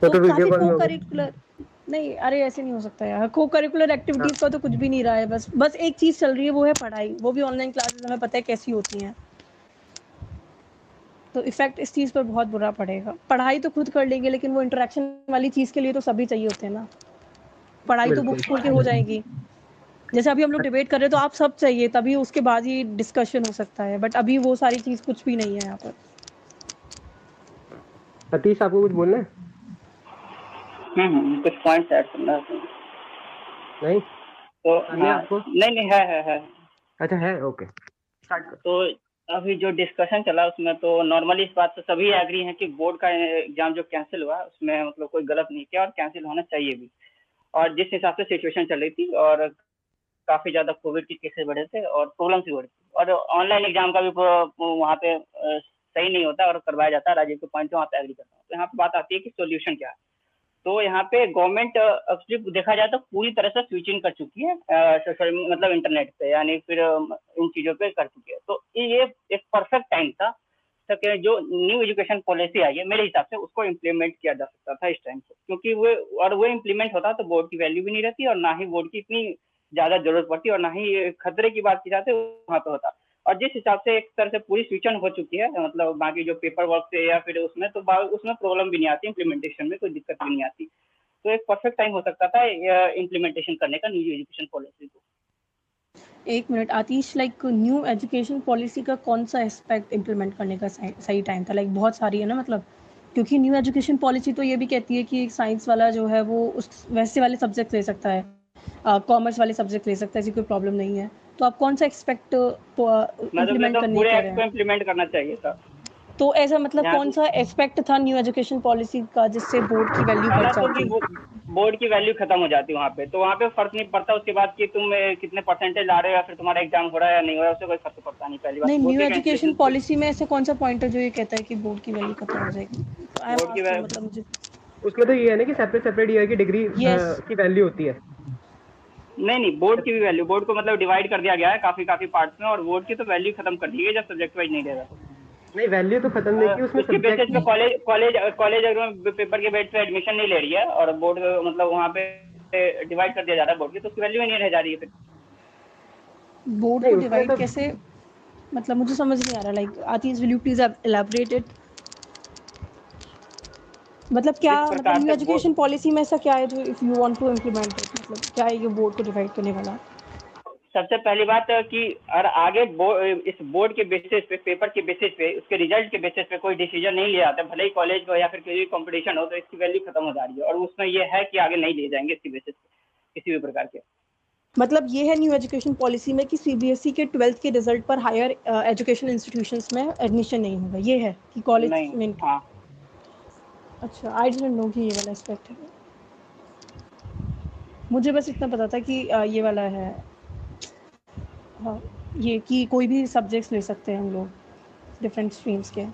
तो, तो काफ़ी को करिकुलर नहीं अरे ऐसे नहीं हो सकता यार। को करिकुलर एक्टिविटीज़ का तो कुछ भी नहीं रहा है बस बस एक चीज़ चल रही है वो है पढ़ाई। वो भी ऑनलाइन क्लासेस हमें पता है कैसी होती हैं। तो इफ़ेक्ट इस चीज़ पर बहुत बुरा पड़ेगा। पढ़ाई तो खुद कर लेंगे लेकिन वो इंटरेक्शन वाली चीज़ के लिए तो सभी चाहिए होते हैं ना। पढ़ाई तो बुक्स खोल के हो जाएगी। जैसे अभी हम लोग डिबेट कर रहे हैं तो आप सब चाहिए तभी उसके बाद ही डिस्कशन हो सकता है। बट अभी वो सारी चीज़ कुछ भी नहीं है यहाँ पर। सतीश आपको कुछ बोलना है? हम्म, कुछ पॉइंट्स ऐड करना है। नहीं? तो हाँ, आपको? नहीं नहीं है है है। अच्छा है ओके स्टार्ट तो अभी जो डिस्कशन चला उसमें तो नॉर्मली इस बात से सभी एग्री हैं कि बोर्ड का एग्ज़ाम जो कैंसिल हुआ उसमें मतलब कोई गलत नहीं किया और कैंसिल होना चाहिए भी। और जिस हिसाब से सिचुएशन चल रही थी और काफ़ी ज़्यादा कोविड के केसेस बढ़े थे और प्रॉब्लम्स भी बढ़ी थी। और ऑनलाइन एग्ज़ाम का भी वहाँ पे सही नहीं होता और करवाया जाता है राजीव के पॉइंट वहाँ पे एग्री करता हूँ। तो यहाँ पे बात आती है कि सोल्यूशन क्या है। तो यहाँ पे गवर्नमेंट एक्चुअली देखा जाए तो पूरी तरह से स्विचिंग कर चुकी है सोशल मतलब इंटरनेट पे, यानी फिर इन चीज़ों पे कर चुकी है। तो ये एक परफेक्ट टाइम था तक जो न्यू एजुकेशन पॉलिसी आई है, मेरे हिसाब से उसको इम्प्लीमेंट किया जा सकता था इस टाइम से क्योंकि वो, और वो इम्प्लीमेंट होता तो बोर्ड की वैल्यू भी नहीं रहती, और ना ही बोर्ड की इतनी ज़्यादा ज़रूरत पड़ती, और ना ही खतरे की बात की जाती, वहाँ पे होता। और जिस हिसाब से एक तरह से पूरी स्विचन हो चुकी है मतलब बाकी जो पेपर वर्क से या फिर उसमें तो उसमें प्रॉब्लम भी नहीं आती इम्प्लीमेंटेशन में कोई दिक्कत भी नहीं आती। तो एक परफेक्ट टाइम हो सकता था इम्प्लीमेंटेशन करने का न्यू एजुकेशन पॉलिसी को। एक minute Atish like new education policy का कौन सा एस्पेक्ट इम्प्लीमेंट करने का सही टाइम था? लाइक like, बहुत सारी है ना मतलब? क्योंकि न्यू एजुकेशन पॉलिसी तो ये भी कहती है कि एक साइंस वाला जो है वो उस वैसे वाले सब्जेक्ट ले सकता है। कॉमर्स uh, वाले सब्जेक्ट ले सकता है ऐसी कोई प्रॉब्लम नहीं है। तो आप कौन सा एक्सपेक्ट इम्प्लीमेंट करने पूरे एक्ट को इम्प्लीमेंट करना चाहिए था। तो ऐसा मतलब कौन सा एस्पेक्ट था न्यू एजुकेशन पॉलिसी का जिससे बोर्ड की वैल्यू बढ़ जाती? बोर्ड की वैल्यू खत्म हो जाती है वहाँ पे। तो वहाँ पे फ़र्क नहीं पड़ता उसके बाद कि तुम कितने परसेंटेज ला रहे हो या फिर तुम्हारा एग्ज़ाम हो रहा है या नहीं हो रहा है उससे कोई फ़र्क पड़ता नहीं पहली बात। नहीं न्यू एजुकेशन पॉलिसी में ऐसे कौन सा पॉइंट है जो ये कहता है कि बोर्ड की वैल्यू खत्म हो जाएगी? बोर्ड की मतलब मुझे उसमें तो ये है ना कि सेपरेट सेपरेट ईयर की डिग्री की वैल्यू होती है। नहीं नहीं बोर्ड की भी वैल्यू बोर्ड को मतलब डिवाइड कर दिया गया है काफ़ी काफ़ी पार्ट्स में और बोर्ड की तो वैल्यू खत्म कर दी गई जब सब्जेक्ट वाइज नहीं देगा नहीं वैल्यू तो खत्म नहीं की उसमें उसके बेसिस पे कॉलेज कॉलेज कॉलेज अगर पेपर के बेस पे एडमिशन नहीं ले रही है और बोर्ड मतलब वहाँ पे डिवाइड कर दिया जा रहा है बोर्ड की तो उसकी वैल्यू ही नहीं रह जा रही है फिर। बोर्ड को डिवाइड तो... कैसे? मतलब मुझे समझ नहीं आ रहा like Atish will you please elaborate it मतलब क्या मतलब न्यू एजुकेशन पॉलिसी में ऐसा क्या है जो if you want to implement मतलब क्या है ये बोर्ड को डिवाइड करने वाला सबसे पहली बात कि और आगे बो, इस बोर्ड के बेसिस पे पेपर के बेसिस पे उसके रिज़ल्ट के बेसिस पे कोई डिसीज़न नहीं लिया जाता भले ही कॉलेज हो या फिर कोई कंपटीशन हो तो इसकी वैल्यू खत्म हो जा रही है। और उसमें ये है कि आगे नहीं ले जाएँगे इसकी बेसिस पे किसी भी प्रकार के। मतलब ये है न्यू एजुकेशन पॉलिसी में कि सीबीएसई e के ट्वेल्थ के रिज़ल्ट पर हायर एजुकेशन इंस्टीट्यूशंस में एडमिशन नहीं होगा। ये है कि कॉलेज में हाँ। अच्छा आई डिडंट नो कि ये वाला एस्पेक्ट है। मुझे बस इतना पता था कि ये वाला है। हाँ ये कि कोई भी सब्जेक्ट्स ले सकते हैं हम लोग डिफरेंट स्ट्रीम्स के।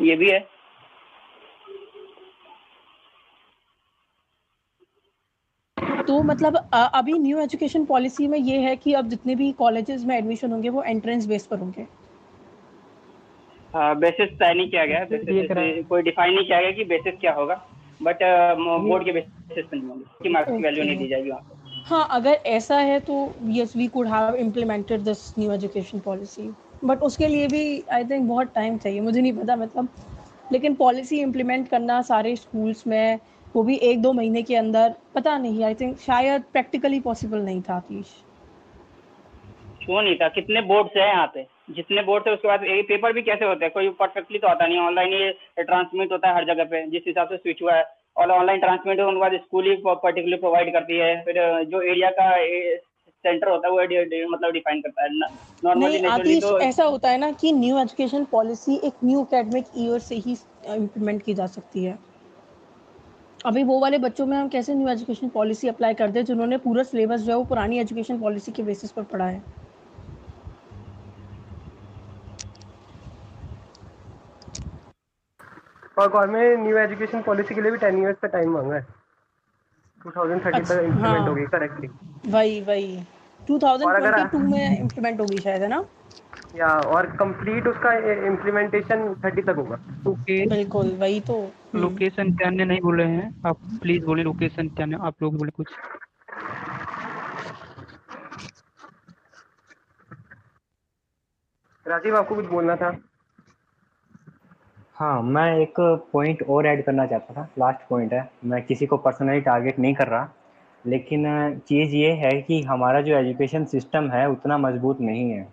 ये भी है। तो मतलब अभी न्यू एजुकेशन पॉलिसी में ये है कि अब जितने भी कॉलेजेस में एडमिशन होंगे वो एंट्रेंस बेस पर होंगे। बेसिस तय नहीं किया गया। बेसिस कोई डिफाइन नहीं किया गया कि बेसिस क्या होगा बट बोर्ड के बेसिस पे नहीं होंगे कि मार्क्स की वैल्यू नहीं दी जाएगी वहाँ हाँ अगर ऐसा है तो yes we could have implemented this new education policy but उसके लिए भी आई थिंक बहुत टाइम चाहिए। मुझे नहीं पता मतलब लेकिन पॉलिसी इम्प्लीमेंट करना सारे स्कूल्स में वो भी एक दो महीने के अंदर पता नहीं आई थिंक शायद प्रैक्टिकली पॉसिबल नहीं था आतीश क्यों नहीं था कितने बोर्ड्स हैं यहाँ पे? जितने बोर्ड थे उसके बाद ये पेपर भी कैसे होते हैं? कोई परफेक्टली तो आता नहीं ऑनलाइन ही ट्रांसमिट होता है हर जगह पे जिस हिसाब से स्विच हुआ है। और ऑनलाइन ट्रांसमिट होने के बाद स्कूल ही पर्टिकुलर प्रोवाइड करती है। फिर जो एरिया का सेंटर होता है वो मतलब डिफाइन करता है। नॉर्मली तो ऐसा होता है ना कि न्यू एजुकेशन पॉलिसी एक न्यू एकेडमिक ईयर से ही इम्प्लीमेंट की जा सकती है। अभी वो वाले बच्चों में हम कैसे न्यू एजुकेशन पॉलिसी अप्लाई कर दे जिन्होंने पूरा सिलेबस जो है वो पुरानी एजुकेशन पॉलिसी के बेसिस पर पढ़ा है? और गवर्नमेंट न्यू एजुकेशन पॉलिसी के लिए भी टेन ईयर्स का टाइम मांगा है। 2030 तक इम्प्लीमेंट हाँ। होगी करेक्टली वही वही। 2022 में इम्प्लीमेंट होगी शायद है ना? या और कंप्लीट उसका इम्प्लीमेंटेशन 30 तक होगा। ओके बिल्कुल वही तो। लोकेशन क्या नहीं बोले हैं। आप प्लीज़ बोले लोकेशन क्या आप लोग बोले कुछ। राजीव आपको कुछ बोलना था? हाँ मैं एक पॉइंट और ऐड करना चाहता था। लास्ट पॉइंट है। मैं किसी को पर्सनली टारगेट नहीं कर रहा। लेकिन चीज़ ये है कि हमारा जो एजुकेशन सिस्टम है, उतना मज़बूत नहीं है।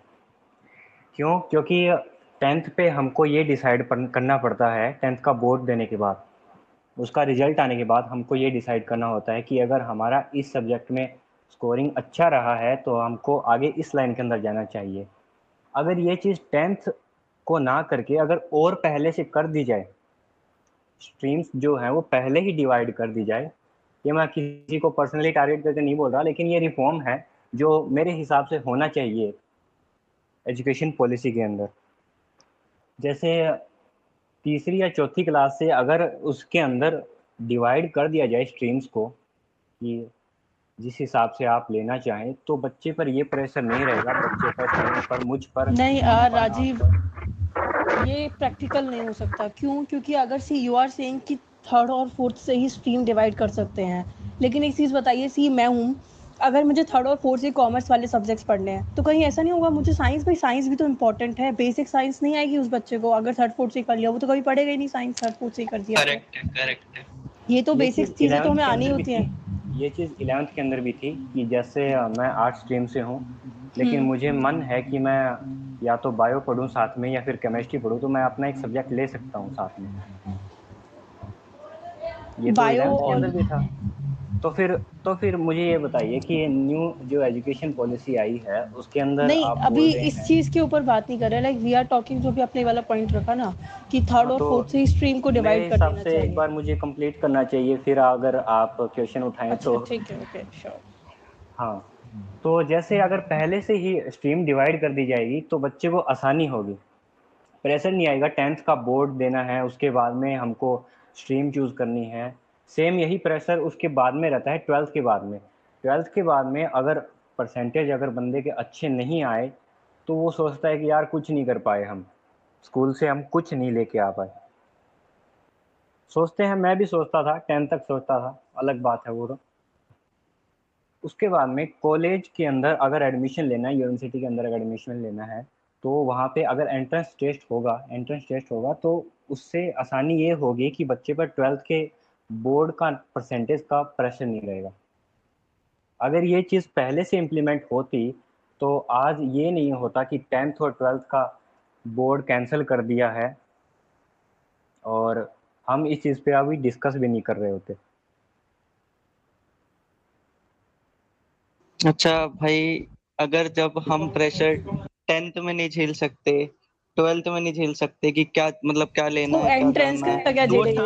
क्यों? क्योंकि टेंथ पे हमको ये डिसाइड करना पड़ता है टेंथ का बोर्ड देने के बाद। उसका रिज़ल्ट आने के बाद हमको ये डिसाइड करना होता है कि अगर हमारा इस सब्जेक्ट में स्कोरिंग अच्छा रहा है तो हमको आगे इस लाइन के अंदर जाना चाहिए। अगर ये चीज़ टेंथ को ना करके अगर और पहले से कर दी जाए स्ट्रीम्स जो हैं वो पहले ही डिवाइड कर दी जाए ये मैं किसी को पर्सनली टारगेट करके नहीं बोल रहा लेकिन ये रिफॉर्म है जो मेरे हिसाब से होना चाहिए एजुकेशन पॉलिसी के अंदर। जैसे तीसरी या चौथी क्लास से अगर उसके अंदर डिवाइड कर दिया जाए स्ट्रीम्स को कि जिस हिसाब से आप लेना चाहें तो बच्चे पर ये प्रेशर नहीं रहेगा बच्चे पर पर मुझ पर नहीं आ, राजीव ये प्रैक्टिकल नहीं हो सकता। क्यों? क्योंकि अगर सी यू आर सेइंग कि थर्ड और फोर्थ से ही स्ट्रीम डिवाइड कर सकते हैं। लेकिन एक चीज़ बताइए सी मैं हूँ। अगर मुझे थर्ड और फोर्थ से कॉमर्स वाले सब्जेक्ट्स पढ़ने हैं तो कहीं ऐसा नहीं होगा? मुझे साइंस भाई साइंस भी तो इम्पोर्टेंट है। बेसिक साइंस नहीं आएगी उस बच्चे को। अगर थर्ड फोर्थ से कर लिया वो तो कभी पढ़ेगा ही नहीं साइंस थर्ड फोर्थ से कर दिया। करेक्ट करेक्ट ये तो बेसिक चीज़ें तो हमें आनी होती हैं। ये चीज़ इलेवंथ के अंदर भी थी कि जैसे मैं आर्ट स्ट्रीम से हूँ लेकिन हम्म। मुझे मन है कि मैं या तो बायो पढ़ूँ साथ में या फिर केमिस्ट्री पढ़ूँ तो मैं अपना एक सब्जेक्ट ले सकता हूँ साथ में। ये तो बायो अंदर भी था। तो फिर तो फिर मुझे ये बताइए कि न्यू जो एजुकेशन पॉलिसी आई है उसके अंदर नहीं आप अभी इस चीज़ के ऊपर बात नहीं कर रहे लाइक वी आर टॉकिंग जो भी अपने वाला पॉइंट रखा ना कि थर्ड और फोर्थ से स्ट्रीम को डिवाइड कर देना चाहिए एक बार मुझे कंप्लीट करना चाहिए फिर अगर आप क्वेश्चन उठाएँ अच्छा, तो ठीक है ओके श्योर हाँ। तो जैसे अगर पहले से ही स्ट्रीम डिवाइड कर दी जाएगी तो बच्चे को आसानी होगी। प्रेशर नहीं आएगा टेंथ का बोर्ड देना है उसके बाद में हमको स्ट्रीम चूज़ करनी है। सेम यही प्रेशर उसके बाद में रहता है ट्वेल्थ के बाद में। ट्वेल्थ के बाद में अगर परसेंटेज अगर बंदे के अच्छे नहीं आए तो वो सोचता है कि यार कुछ नहीं कर पाए हम। स्कूल से हम कुछ नहीं लेके आ पाए। सोचते हैं मैं भी सोचता था टेंथ तक सोचता था। अलग बात है वो तो। उसके बाद में कॉलेज के अंदर अगर एडमिशन लेना है यूनिवर्सिटी के अंदर अगर एडमिशन लेना है तो वहाँ पे अगर एंट्रेंस टेस्ट होगा एंट्रेंस टेस्ट होगा तो उससे आसानी ये होगी कि बच्चे पर ट्वेल्थ के बोर्ड का परसेंटेज का प्रेशर नहीं रहेगा। अगर ये चीज़ पहले से इम्प्लीमेंट होती तो आज ये नहीं होता कि टेंथ और ट्वेल्थ का बोर्ड कैंसिल कर दिया है और हम इस चीज़ पे अभी डिस्कस भी नहीं कर रहे होते। अच्छा भाई अगर जब हम प्रेशर टेंथ में नहीं झेल सकते ट्वेल्थ में नहीं झेल सकते कि क्या मतलब क्या लेना तो है एंट्रेंस का क्या झेलेगा?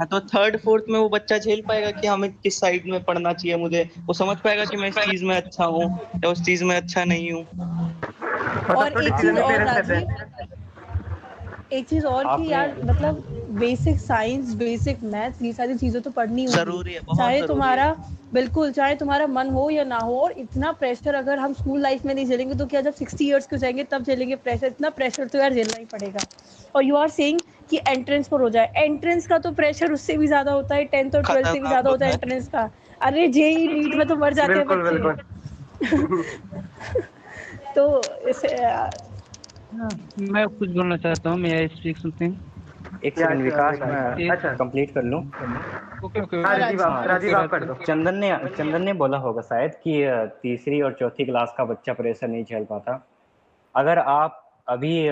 हाँ तो थर्ड फोर्थ में वो बच्चा झेल पाएगा कि हमें किस साइड में पढ़ना चाहिए मुझे? वो समझ पाएगा कि मैं इस चीज़ में अच्छा हूँ या उस चीज़ में अच्छा नहीं हूँ। और एक चीज़ और राजीव एक चीज़ और कि यार मतलब बेसिक साइंस बेसिक मैथ्स ये सारी चीज़ें तो पढ़नी होगी। ज़रूरी है चाहे तुम्हारा है। बिल्कुल चाहे तुम्हारा मन हो या ना हो और इतना प्रेशर अगर हम स्कूल लाइफ में नहीं झेलेंगे तो क्या जब सिक्सटी इयर्स के जाएँगे तब झेलेंगे प्रेशर इतना प्रेशर तो यार झेलना ही पड़ेगा। और यू आर सेइंग कि एंट्रेंस पर हो जाए। एंट्रेंस का तो प्रेशर उससे भी ज़्यादा होता है टेंथ और ट्वेल्थ से भी ज़्यादा होता है एंट्रेंस का। अरे जेई नीट में तो मर जाते हैं तो इसे मैं कुछ बोलना चाहता हूँ मैं स्पीक सुनते हैं एक सेकंड विकास मैं कंप्लीट कर लूँ। ओके ओके राजीव आप राजीव आप कर दो। चंदन ने चंदन ने बोला होगा शायद कि तीसरी और चौथी क्लास का बच्चा प्रेशर नहीं झेल पाता। अगर आप अभी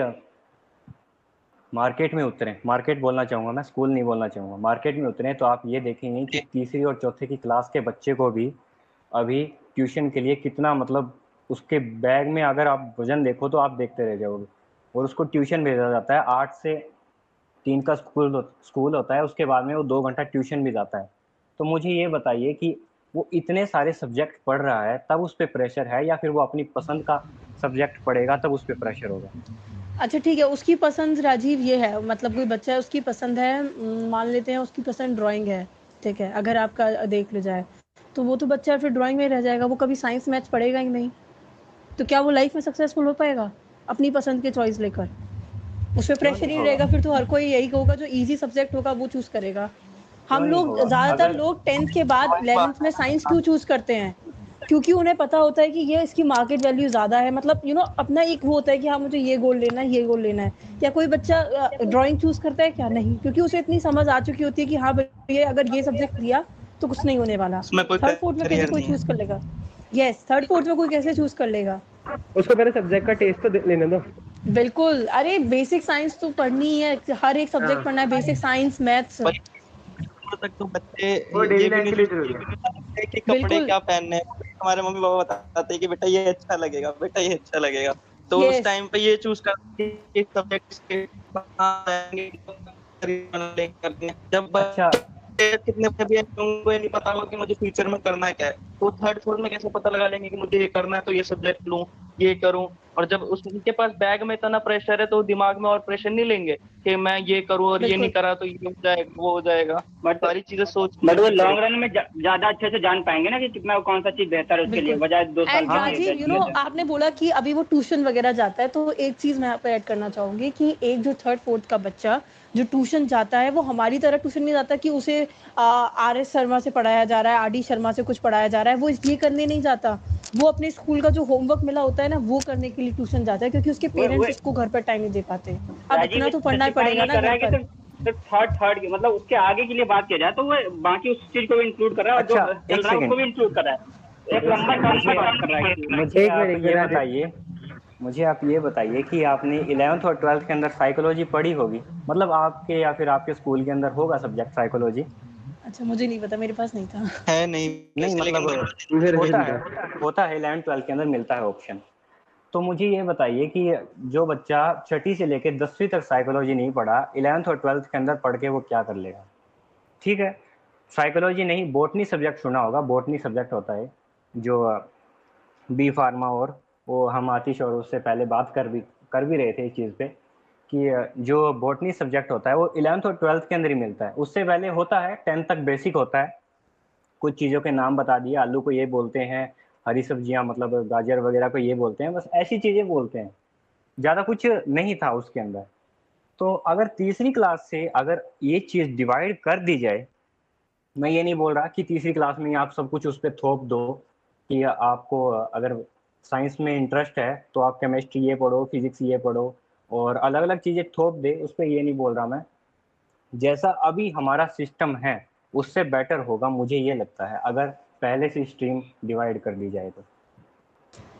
मार्केट में उतरे मार्केट बोलना चाहूँगा मैं स्कूल नहीं बोलना चाहूँगा मार्केट में उतरे तो आप ये देखेंगे कि तीसरी और चौथे की क्लास के बच्चे को भी अभी ट्यूशन के लिए कितना मतलब उसके बैग में अगर आप वज़न देखो तो आप देखते रह जाओगे। और उसको ट्यूशन भेजा जाता है आठ से तीन का स्कूल स्कूल होता है, उसके बाद में वो दो घंटा ट्यूशन भी जाता है। तो मुझे ये बताइए कि वो इतने सारे सब्जेक्ट पढ़ रहा है, तब उस पर प्रेशर है या फिर वो अपनी पसंद का सब्जेक्ट पढ़ेगा, तब उस पर प्रेशर होगा? अच्छा ठीक है, उसकी पसंद राजीव ये है मतलब कोई बच्चा है, उसकी पसंद है मान लेते हैं उसकी पसंद ड्राइंग है, ठीक है, अगर आपका देख ले जाए तो वो तो बच्चा फिर ड्राइंग में रह जाएगा, वो कभी साइंस मैथ्स पढ़ेगा ही नहीं। तो क्या वो लाइफ में सक्सेसफुल हो पाएगा, अपनी पसंद के चॉइस लेकर? उस पर प्रेशर ही रहेगा फिर तो हर कोई यही होगा जो इजी सब्जेक्ट होगा वो चूज़ करेगा। हम लोग ज़्यादातर लोग टेंथ के बाद इलेवेंथ में साइंस क्यों चूज़ करते हैं? क्योंकि उन्हें पता होता है कि ये इसकी मार्केट वैल्यू ज़्यादा है। मतलब यू you नो know, अपना एक वो होता है कि हाँ मुझे ये गोल लेना है ये गोल लेना है। क्या कोई बच्चा ड्राइंग चूज़ करता है क्या? नहीं। क्योंकि उसे इतनी समझ आ चुकी होती है कि हाँ ये अगर ये सब्जेक्ट लिया तो कुछ नहीं होने वाला। थर्ड फोर्थ में कैसे कोई चूज़ कर लेगा? यस थर्ड फोर्थ में कोई कैसे चूज़ कर लेगा? उसको पहले सब्जेक्ट का टेस्ट तो लेने दो। बिल्कुल। अरे बेसिक साइंस तो पढ़नी है हर एक सब्जेक्ट हाँ। पढ़ना है। बेसिक साइंस मैथ्स तक तो बच्चे ये भी नहीं कि कपड़े क्या पहनने हमारे मम्मी पापा बताते हैं कि बेटा ये अच्छा लगेगा बेटा ये अच्छा लगेगा। तो yes. उस टाइम पे ये चूज़ करते हैं सब्जेक्ट जब बच्चा कितने उनको नहीं पता होगा कि मुझे फ्यूचर में करना है क्या है। तो थर्ड फोर्थ में कैसे पता लगा लेंगे कि मुझे ये करना है तो ये सब्जेक्ट लूँ ये करूँ। और जब उनके पास बैग में इतना प्रेशर है तो दिमाग में और प्रेशर नहीं लेंगे कि मैं ये करूँ और ये नहीं करा तो ये हो जाएगा वो हो जाएगा। बट सारी चीज़ें सोच बट वो लॉन्ग रन में ज़्यादा अच्छे से जान पाएँगे ना कि कितना कौन सा चीज़ बेहतर है उसके लिए बजाय दो साल यू नो आपने बोला कि अभी वो ट्यूशन वगैरह जाता है तो एक चीज़ मैं यहाँ पे ऐड करना चाहूँगी कि एक जो थर्ड फोर्थ का बच्चा जो ट्यूशन जाता है वो हमारी तरह ट्यूशन नहीं जाता कि उसे आर एस शर्मा से पढ़ाया जा रहा है आर डी शर्मा से कुछ पढ़ाया जा रहा है वो इसलिए करने नहीं जाता। वो अपने स्कूल का जो होमवर्क मिला होता है ना वो करने के लिए ट्यूशन जाता है क्योंकि उसके पेरेंट्स उसको घर पर टाइम नहीं दे पाते। अब इतना तो पढ़ना ही पड़ेगा ना घर पर। थर्ड थर्ड मतलब उसके आगे के लिए बात किया जाए तो वो बाकी उस चीज़ को भी इंक्लूड कर रहा है और जो अच्छा, चल रहा है उसको भी इंक्लूड कर रहा है। एक लंबा टर्म की बात कर रहा है। मुझे आप ये बताइए मुझे आप ये बताइए कि आपने इलेवंथ और ट्वेल्थ के अंदर साइकोलॉजी पढ़ी होगी? मतलब आपके या फिर आपके स्कूल के अंदर होगा सब्जेक्ट साइकोलॉजी अच्छा मुझे नहीं पता मेरे पास नहीं था। है नहीं नहीं मतलब होता है होता है इलेवेंथ ट्वेल्थ के अंदर मिलता है ऑप्शन तो मुझे ये बताइए कि जो बच्चा छठी से लेकर दसवीं तक साइकोलॉजी नहीं पढ़ा इलेवेंथ और ट्वेल्थ के अंदर पढ़ के वो क्या कर लेगा? ठीक है? साइकोलॉजी नहीं बोटनी सब्जेक्ट सुना होगा बोटनी सब्जेक्ट होता है जो बी फार्मा और वो हम आतिश और उससे पहले बात कर भी कर भी रहे थे इस चीज़ पे, कि जो बोटनी सब्जेक्ट होता है वो इलेवंथ और ट्वेल्थ के अंदर ही मिलता है। उससे पहले होता है टेंथ तक बेसिक होता है। कुछ चीज़ों के नाम बता दिए, आलू को ये बोलते हैं, हरी सब्ज़ियाँ मतलब गाजर वगैरह को ये बोलते हैं, बस ऐसी चीज़ें बोलते हैं। ज़्यादा कुछ नहीं था उसके अंदर। तो अगर तीसरी क्लास से अगर ये चीज़ डिवाइड कर दी जाए, मैं ये नहीं बोल रहा कि तीसरी क्लास में आप सब कुछ उस पर थोप दो कि आपको अगर साइंस में इंटरेस्ट है तो आप केमिस्ट्री ये पढ़ो फिजिक्स ये पढ़ो, और अलग अलग चीज़ें थोप दे, उस पर ये नहीं बोल रहा मैं। जैसा अभी हमारा सिस्टम है, उससे बेटर होगा, मुझे ये लगता है, अगर पहले से स्ट्रीम डिवाइड कर दी जाए तो।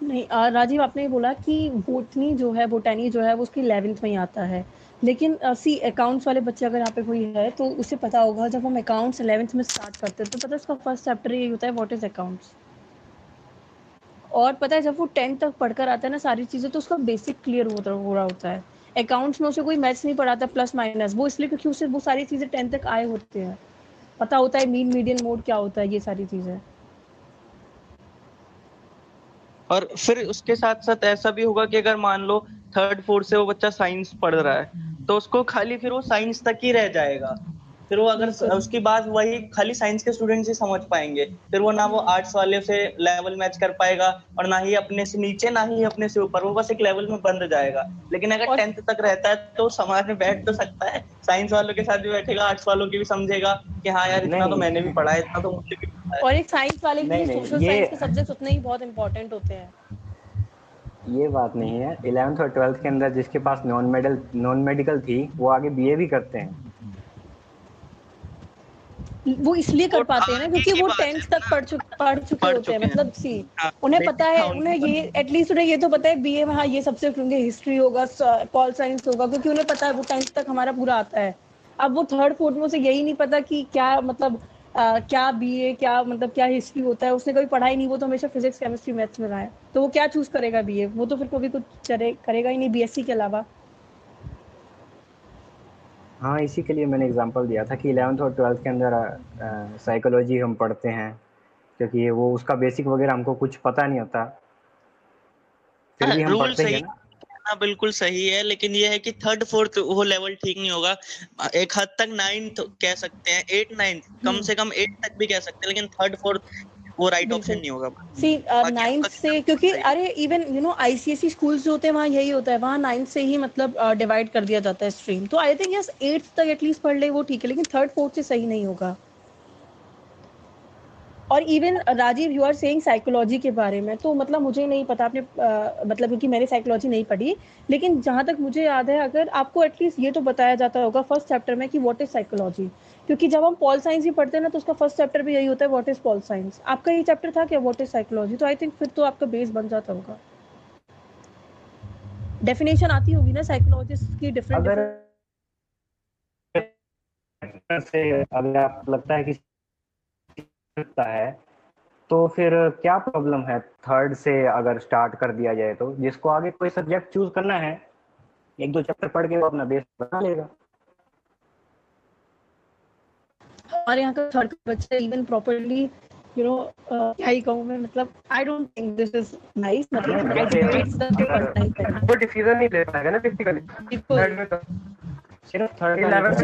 नहीं राजीव, आपने बोला कि बोटनी जो है बोटैनी जो है, वो उसकी इलेवेंथ में ही आता है। लेकिन सी अकाउंट्स वाले बच्चे अगर यहाँ पे कोई है तो उसे पता होगा, जब हम अकाउंट्स इलेवेंथ में स्टार्ट करते हैं तो पता है उसका फ़र्स्ट चैप्टर ये होता है व्हाट इज़ अकाउंट्स और पता है, जब वो टेंथ तक पढ़कर आता है ना सारी चीज़ें तो उसका बेसिक क्लियर हो रहा होता है। अकाउंट्स में उसे कोई मैथ्स नहीं पढ़ाता प्लस माइनस वो इसलिए क्योंकि उसे वो सारी चीज़ें टेंथ तक आए होते हैं। पता होता है मीन मीडियन मोड क्या होता है, ये सारी चीज़ें। और फिर उसके साथ साथ ऐसा भी होगा कि अगर मान लो थर्ड फोर्थ से वो बच्चा साइंस पढ़ रहा है तो उसको खाली फिर वो साइंस तक ही रह जाएगा। फिर वो अगर उसकी बात वही खाली साइंस के स्टूडेंट ही समझ पाएँगे। फिर वो ना वो आर्ट्स वाले से लेवल मैच कर पाएगा और ना ही अपने से नीचे ना ही अपने से ऊपर वो बस एक लेवल में बंद जाएगा। लेकिन अगर टेंथ तक रहता है तो समाज में बैठ तो सकता है। साइंस वालों के साथ भी बैठेगा आर्ट्स वालों की भी समझेगा कि हाँ यार इतना तो मैंने भी पढ़ा है इतना तो मुझे भी और एक साइंस वाले भी सोशल साइंस के सब्जेक्ट्स उतने ही बहुत इंपॉर्टेंट होते हैं। ये बात नहीं है। इलेवेंथ और ट्वेल्थ के अंदर जिसके पास नॉन मेडल नॉन मेडिकल थी वो आगे बीए भी करते हैं। वो इसलिए कर पाते हैं ना क्योंकि वो टेंथ तक पढ़ चुके पढ़ चुके होते हैं मतलब सी हाँ, उन्हें पता है उन्हें ये एटलीस्ट उन्हें ये तो पता है बीए में हाँ ये सब्जेक्ट होंगे हिस्ट्री होगा पॉल साइंस होगा क्योंकि उन्हें पता है वो टेंथ तक हमारा पूरा आता है। अब वो थर्ड फोर्थ में उसे यही नहीं पता कि क्या मतलब आ, क्या बीए क्या मतलब क्या हिस्ट्री होता है उसने कभी पढ़ाई नहीं वो तो हमेशा फिजिक्स केमिस्ट्री मैथ्स में रहा है। तो वो क्या चूज़ करेगा बीए वो तो फिर कभी कुछ करेगा ही नहीं बीएससी के अलावा। हाँ इसी के लिए मैंने एग्जांपल दिया था कि इलेवंथ और ट्वेल्थ के अंदर साइकोलॉजी हम पढ़ते हैं क्योंकि ये वो उसका बेसिक वगैरह हमको कुछ पता नहीं होता। फिर भी हम पढ़ते हैं ना। हाँ बिल्कुल सही है लेकिन ये है कि थर्ड फोर्थ वो लेवल ठीक नहीं होगा। एक हद तक नाइन्थ कह सकते हैं एट नाइन्थ कम से कम एट तक भी कह सकते हैं लेकिन थर्ड फोर्थ वो राइट ऑप्शन नहीं होगा। सी नाइन्थ से क्योंकि अरे even you know ICSE schools जो होते हैं वहाँ यही होता है वहाँ नाइन्थ से ही मतलब डिवाइड कर दिया जाता है स्ट्रीम तो आई थिंक यस एट्थ तक एटलीस्ट पढ़ ले वो ठीक है लेकिन थर्ड फोर्थ से सही नहीं होगा। और even Rajiv you are saying psychology के बारे में तो मतलब मुझे नहीं पता आपने uh, मतलब क्योंकि मैंने साइकोलॉजी नहीं पढ़ी लेकिन जहाँ तक मुझे याद है अगर आपको एटलीस्ट ये तो बताया जाता होगा फ़र्स्ट चैप्टर में कि व्हाट इज़ साइकोलॉजी क्योंकि जब हम पॉल साइंस ही पढ़ते हैं ना तो उसका फ़र्स्ट चैप्टर भी यही होता है व्हाट इज़ पॉल साइंस आपका ये चैप्टर था क्या व्हाट इज़ साइकोलॉजी तो आई थिंक फिर तो आपका बेस बन जाता होगा। डेफिनेशन आती होगी ना साइकोलॉजिस्ट की डिफरेंट अगर अगर आप लगता है कि सकता है। तो फिर क्या प्रॉब्लम है थर्ड से अगर स्टार्ट कर दिया जाए तो? जिसको आगे कोई सब्जेक्ट चूज़ करना है एक दो चैप्टर पढ़ के वो अपना बेस बना लेगा। हमारे यहाँ का थर्ड बच्चा इवन प्रॉपरली यू नो क्या ही कहूँ मैं मतलब I don't think this is nice मतलब वो डिसीज़न नहीं ले पाएगा ना बेसिकली तो सिर्फ़ थर्ड अच्छा,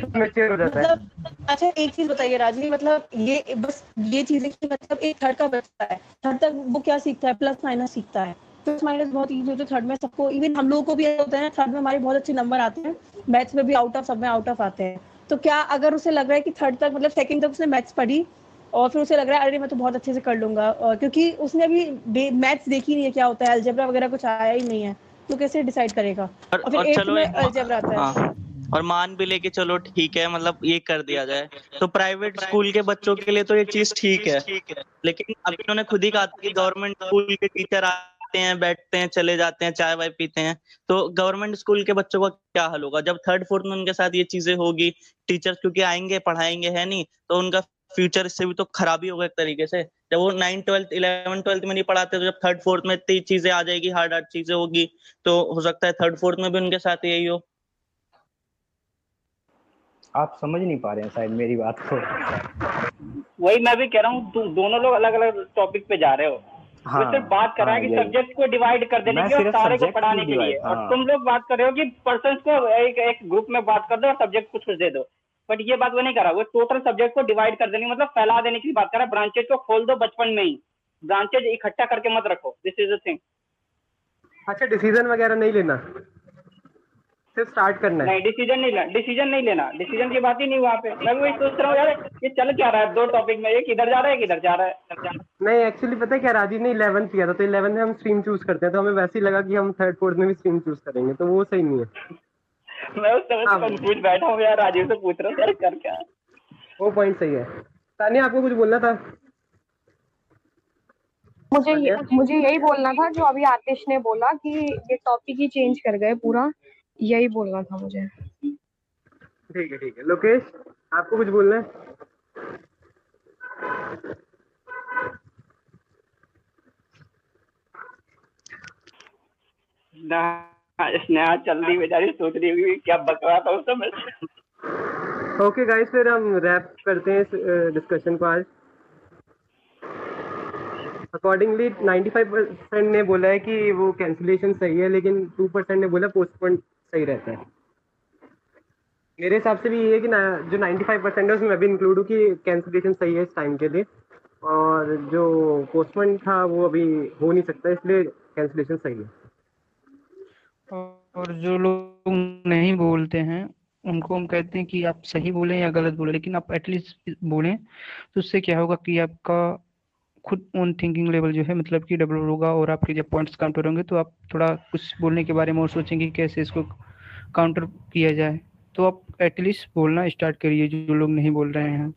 तो मैच्योर हो जाता है। मतलब अच्छा एक चीज़ बताइए राजनी मतलब ये बस ये चीज़ है कि मतलब एक थर्ड का बच्चा है थर्ड तक वो क्या सीखता है प्लस माइनस सीखता है? प्लस माइनस बहुत इजी होता है थर्ड में सबको इवन हम लोगों को भी होता है थर्ड में हमारे बहुत अच्छे नंबर आते हैं मैथ्स में भी आउट ऑफ़ सब में आउट ऑफ़ आते हैं। तो क्या अगर उसे लग रहा है कि थर्ड तक मतलब सेकंड तक उसने मैथ्स पढ़ी और फिर उसे लग रहा है अरे मैं तो बहुत अच्छे से कर लूँगा और क्योंकि उसने अभी मैथ्स देखी नहीं है क्या होता है अलजेब्रा वगैरह कुछ आया ही नहीं है तो कैसे डिसाइड करेगा? और, और फिर और एट्थ में अलजेब्रा आता है। हाँ। और मान भी ले चलो ठीक है मतलब ये कर दिया जाए। तो प्राइवेट स्कूल के बच्चों के लिए तो ये चीज़ ठीक है। लेकिन अब इन्होंने खुद ही कहा था कि गवर्नमेंट स्कूल के टीचर आते हैं, बैठते हैं, चले जाते हैं चाय वाय पीते हैं। तो गवर्नमेंट स्कूल के बच्चों का क्या हाल होगा? जब थर्ड फोर्थ में उनके साथ ये चीज़ें होगी टीचर्स क्योंकि आएँगे, पढ़ाएँगे, है नहीं? तो उनका फ्यूचर इससे भी तो खराबी होगा एक तरीके से। जब वो नाइन ट्वेल्थ इलेवन ट्वेल्थ में नहीं पढ़ाते तो जब थर्ड फोर्थ में इतनी चीज़ें आ जाएगी हार्ड हार्ड चीज़ें होगी तो हो सकता है थर्ड फोर्थ में भी उनके साथ यही हो। आप समझ नहीं पा रहे हैं शायद मेरी बात को। वही मैं भी कह रहा हूँ तुम दोनों लोग अलग अलग टॉपिक पे जा रहे हो। हाँ, सिर्फ़ बात कर रहा है हाँ, कि सब्जेक्ट को डिवाइड कर देने की और सारे को पढ़ाने के लिए। divide, और हाँ। तुम लोग बात कर रहे हो कि पर्सन को एक एक ग्रुप में बात कर दो और सब्जेक्ट कुछ कुछ दे दो। बट ये बात वो नहीं कर रहा वो टोटल सब्जेक्ट को डिवाइड कर देने मतलब फैला देने की बात कर रहा है। ब्रांचेज को खोल दो बचपन में ही। ब्रांचेज इकट्ठा करके मत रखो। दिस इज़ द थिंग अच्छा डिसीज़न वगैरह नहीं लेना। सिर्फ़ स्टार्ट करना है। नहीं डिसीज़न नहीं लेना डिसीज़न नहीं लेना। डिसीज़न की बात ही नहीं वहाँ पे। मैं भी वही सोच रहा हूँ यार ये चल क्या रहा है? दो टॉपिक में एक इधर जा रहा है एक इधर जा रहा है। नहीं एक्चुअली पता है क्या राजीव ने इलेवन किया था तो इलेवन में हम स्ट्रीम चूज़ करते हैं तो हमें वैसे ही लगा कि हम थर्ड फोर्थ में भी स्ट्रीम चूज़ करेंगे तो वो सही नहीं है। मैं उस समय हाँ। कंफ्यूज बैठा हूँ यार राजीव से पूछ रहा हूँ यार कर क्या? वो पॉइंट सही है। तानिया आपको कुछ बोलना था? मुझे मुझे यही बोलना था जो अभी आतिश ने बोला कि ये टॉपिक ही चेंज कर गए पूरा। यही बोलना था मुझे। ठीक है ठीक है। लोकेश आपको कुछ बोलना है? स्नेहा स्नेहा चल रही बेचारी सोच रही होगी क्या बक था उस समय ओके गाइस फिर हम रैप करते हैं इस डिस्कशन को आज। अकॉर्डिंगली 95 परसेंट ने बोला है कि वो कैंसिलेशन सही है लेकिन 2 परसेंट ने बोला पोस्टपोन सही रहता है। मेरे हिसाब से भी ये है कि ना, जो 95 परसेंट है, उसमें मैं भी इंक्लूड हूँ कि कैंसिलेशन सही है इस टाइम के लिए। और जो पोस्टपोन था, वो अभी हो नहीं सकता, इसलिए कैंसिलेशन सही है। और जो लोग नहीं बोलते हैं, उनको हम कहते हैं कि आप सही बोलें या गलत बोलें, लेकिन आप एटलीस्ट बोलें तो उससे क्या होगा कि आपका खुद ओन थिंकिंग लेवल जो है मतलब कि डेवलप होगा और आपके जब पॉइंट्स काउंटर होंगे तो आप थोड़ा कुछ बोलने के बारे में और सोचेंगे कि कैसे इसको काउंटर किया जाए। तो आप एटलीस्ट बोलना स्टार्ट करिए, जो लोग नहीं बोल रहे हैं।